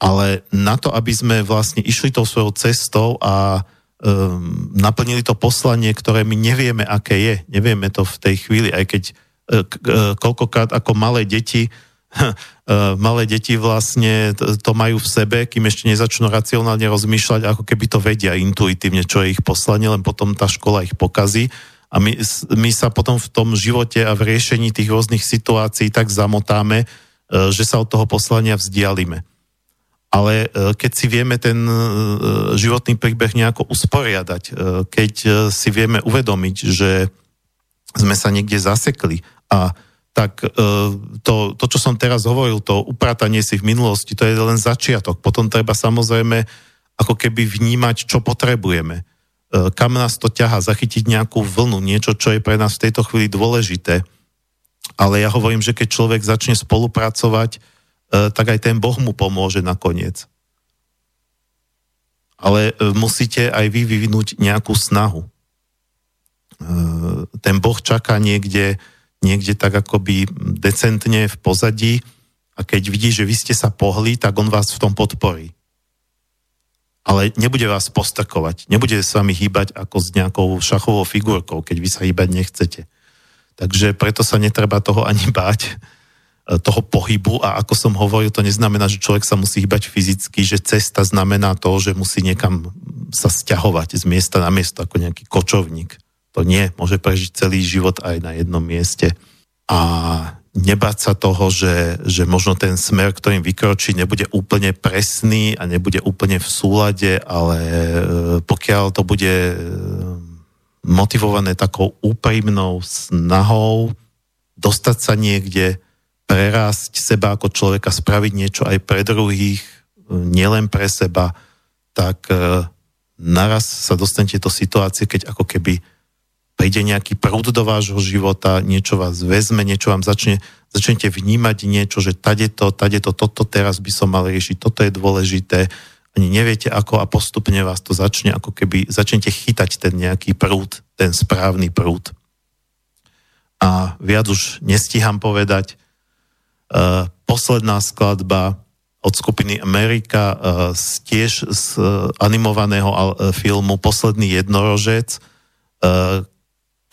Ale na to, aby sme vlastne išli tou svojou cestou a um, naplnili to poslanie, ktoré my nevieme, aké je, nevieme to v tej chvíli, aj keď uh, koľkokrát ako malé deti Eh, malé deti vlastne to majú v sebe, kým ešte nezačnú racionálne rozmýšľať, ako keby to vedia intuitívne, čo je ich poslanie, len potom tá škola ich pokazí. A my, my sa potom v tom živote a v riešení tých rôznych situácií tak zamotáme, eh, že sa od toho poslania vzdialime. Ale eh, keď si vieme ten životný príbeh nejako usporiadať, keď si vieme uvedomiť, že sme sa niekde zasekli a tak e, to, to, čo som teraz hovoril, to upratanie si v minulosti, to je len začiatok. Potom treba samozrejme ako keby vnímať, čo potrebujeme. E, kam nás to ťaha, zachytiť nejakú vlnu, niečo, čo je pre nás v tejto chvíli dôležité. Ale ja hovorím, že keď človek začne spolupracovať, e, tak aj ten Boh mu pomôže nakoniec. Ale musíte aj vy vyvinúť nejakú snahu. Ten Boh čaká niekde, niekde tak akoby decentne v pozadí a keď vidí, že vy ste sa pohli, tak on vás v tom podporí. Ale nebude vás postrkovať, nebude s vami hýbať ako s nejakou šachovou figurkou, keď vy sa hýbať nechcete. Takže preto sa netreba toho ani báť. toho pohybu a ako som hovoril, to neznamená, že človek sa musí hýbať fyzicky, že cesta znamená to, že musí niekam sa stiahovať z miesta na miesto ako nejaký kočovník. To nie, môže prežiť celý život aj na jednom mieste. A nebáť sa toho, že, že možno ten smer, ktorým vykročí, nebude úplne presný a nebude úplne v súlade, ale e, pokiaľ to bude e, motivované takou úprimnou snahou dostať sa niekde, prerásť seba ako človeka, spraviť niečo aj pre druhých, e, nielen pre seba, tak naraz sa dostanete do situácie, keď ako keby príde nejaký prúd do vášho života, niečo vás vezme, niečo vám začne, začnete vnímať niečo, že tade to, tade to, toto teraz by som mal riešiť, toto je dôležité, ani neviete ako a postupne vás to začne, ako keby začnete chytať ten nejaký prúd, ten správny prúd. A viac už nestíham povedať, uh, posledná skladba od skupiny Amerika, uh, tiež z uh, animovaného uh, filmu Posledný jednorožec, uh,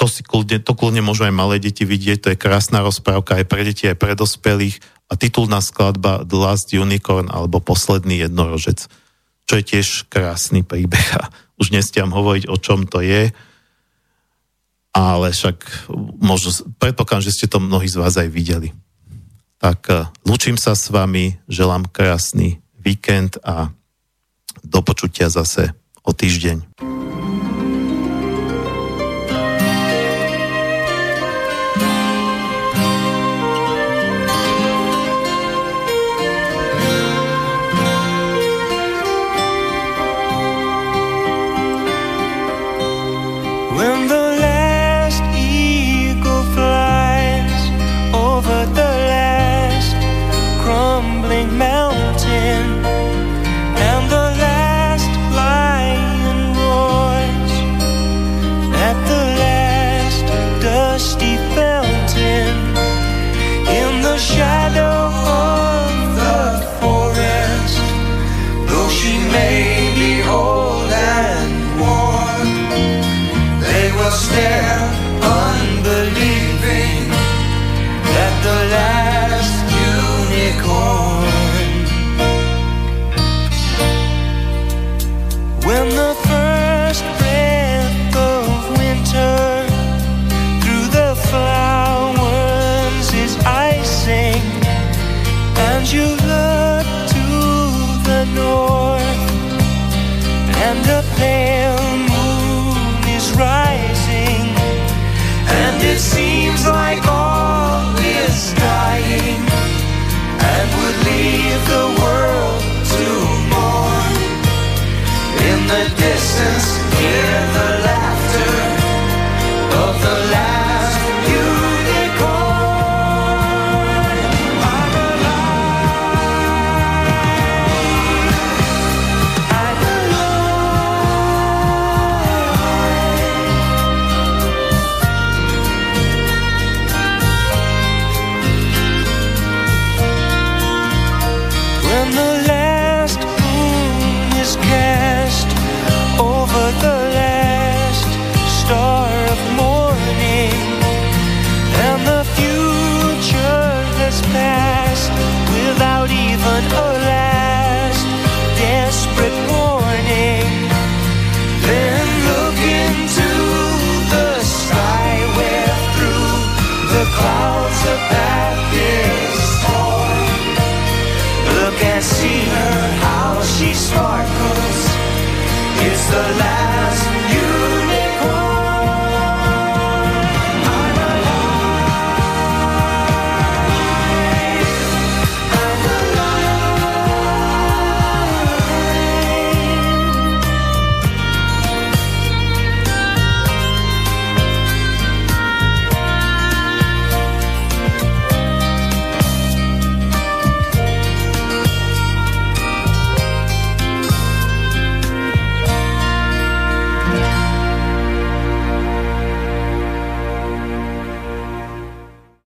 to si kľudne, to kľudne môžu aj malé deti vidieť, to je krásna rozprávka aj pre deti, aj pre dospelých a titulná skladba The Last Unicorn alebo Posledný jednorožec, čo je tiež krásny príbeh a už nestiam hovoriť, o čom to je, ale však možno, predpokladám, že ste to mnohí z vás aj videli. Tak eh, lúčim sa s vami, želám krásny víkend a do počutia zase o týždeň.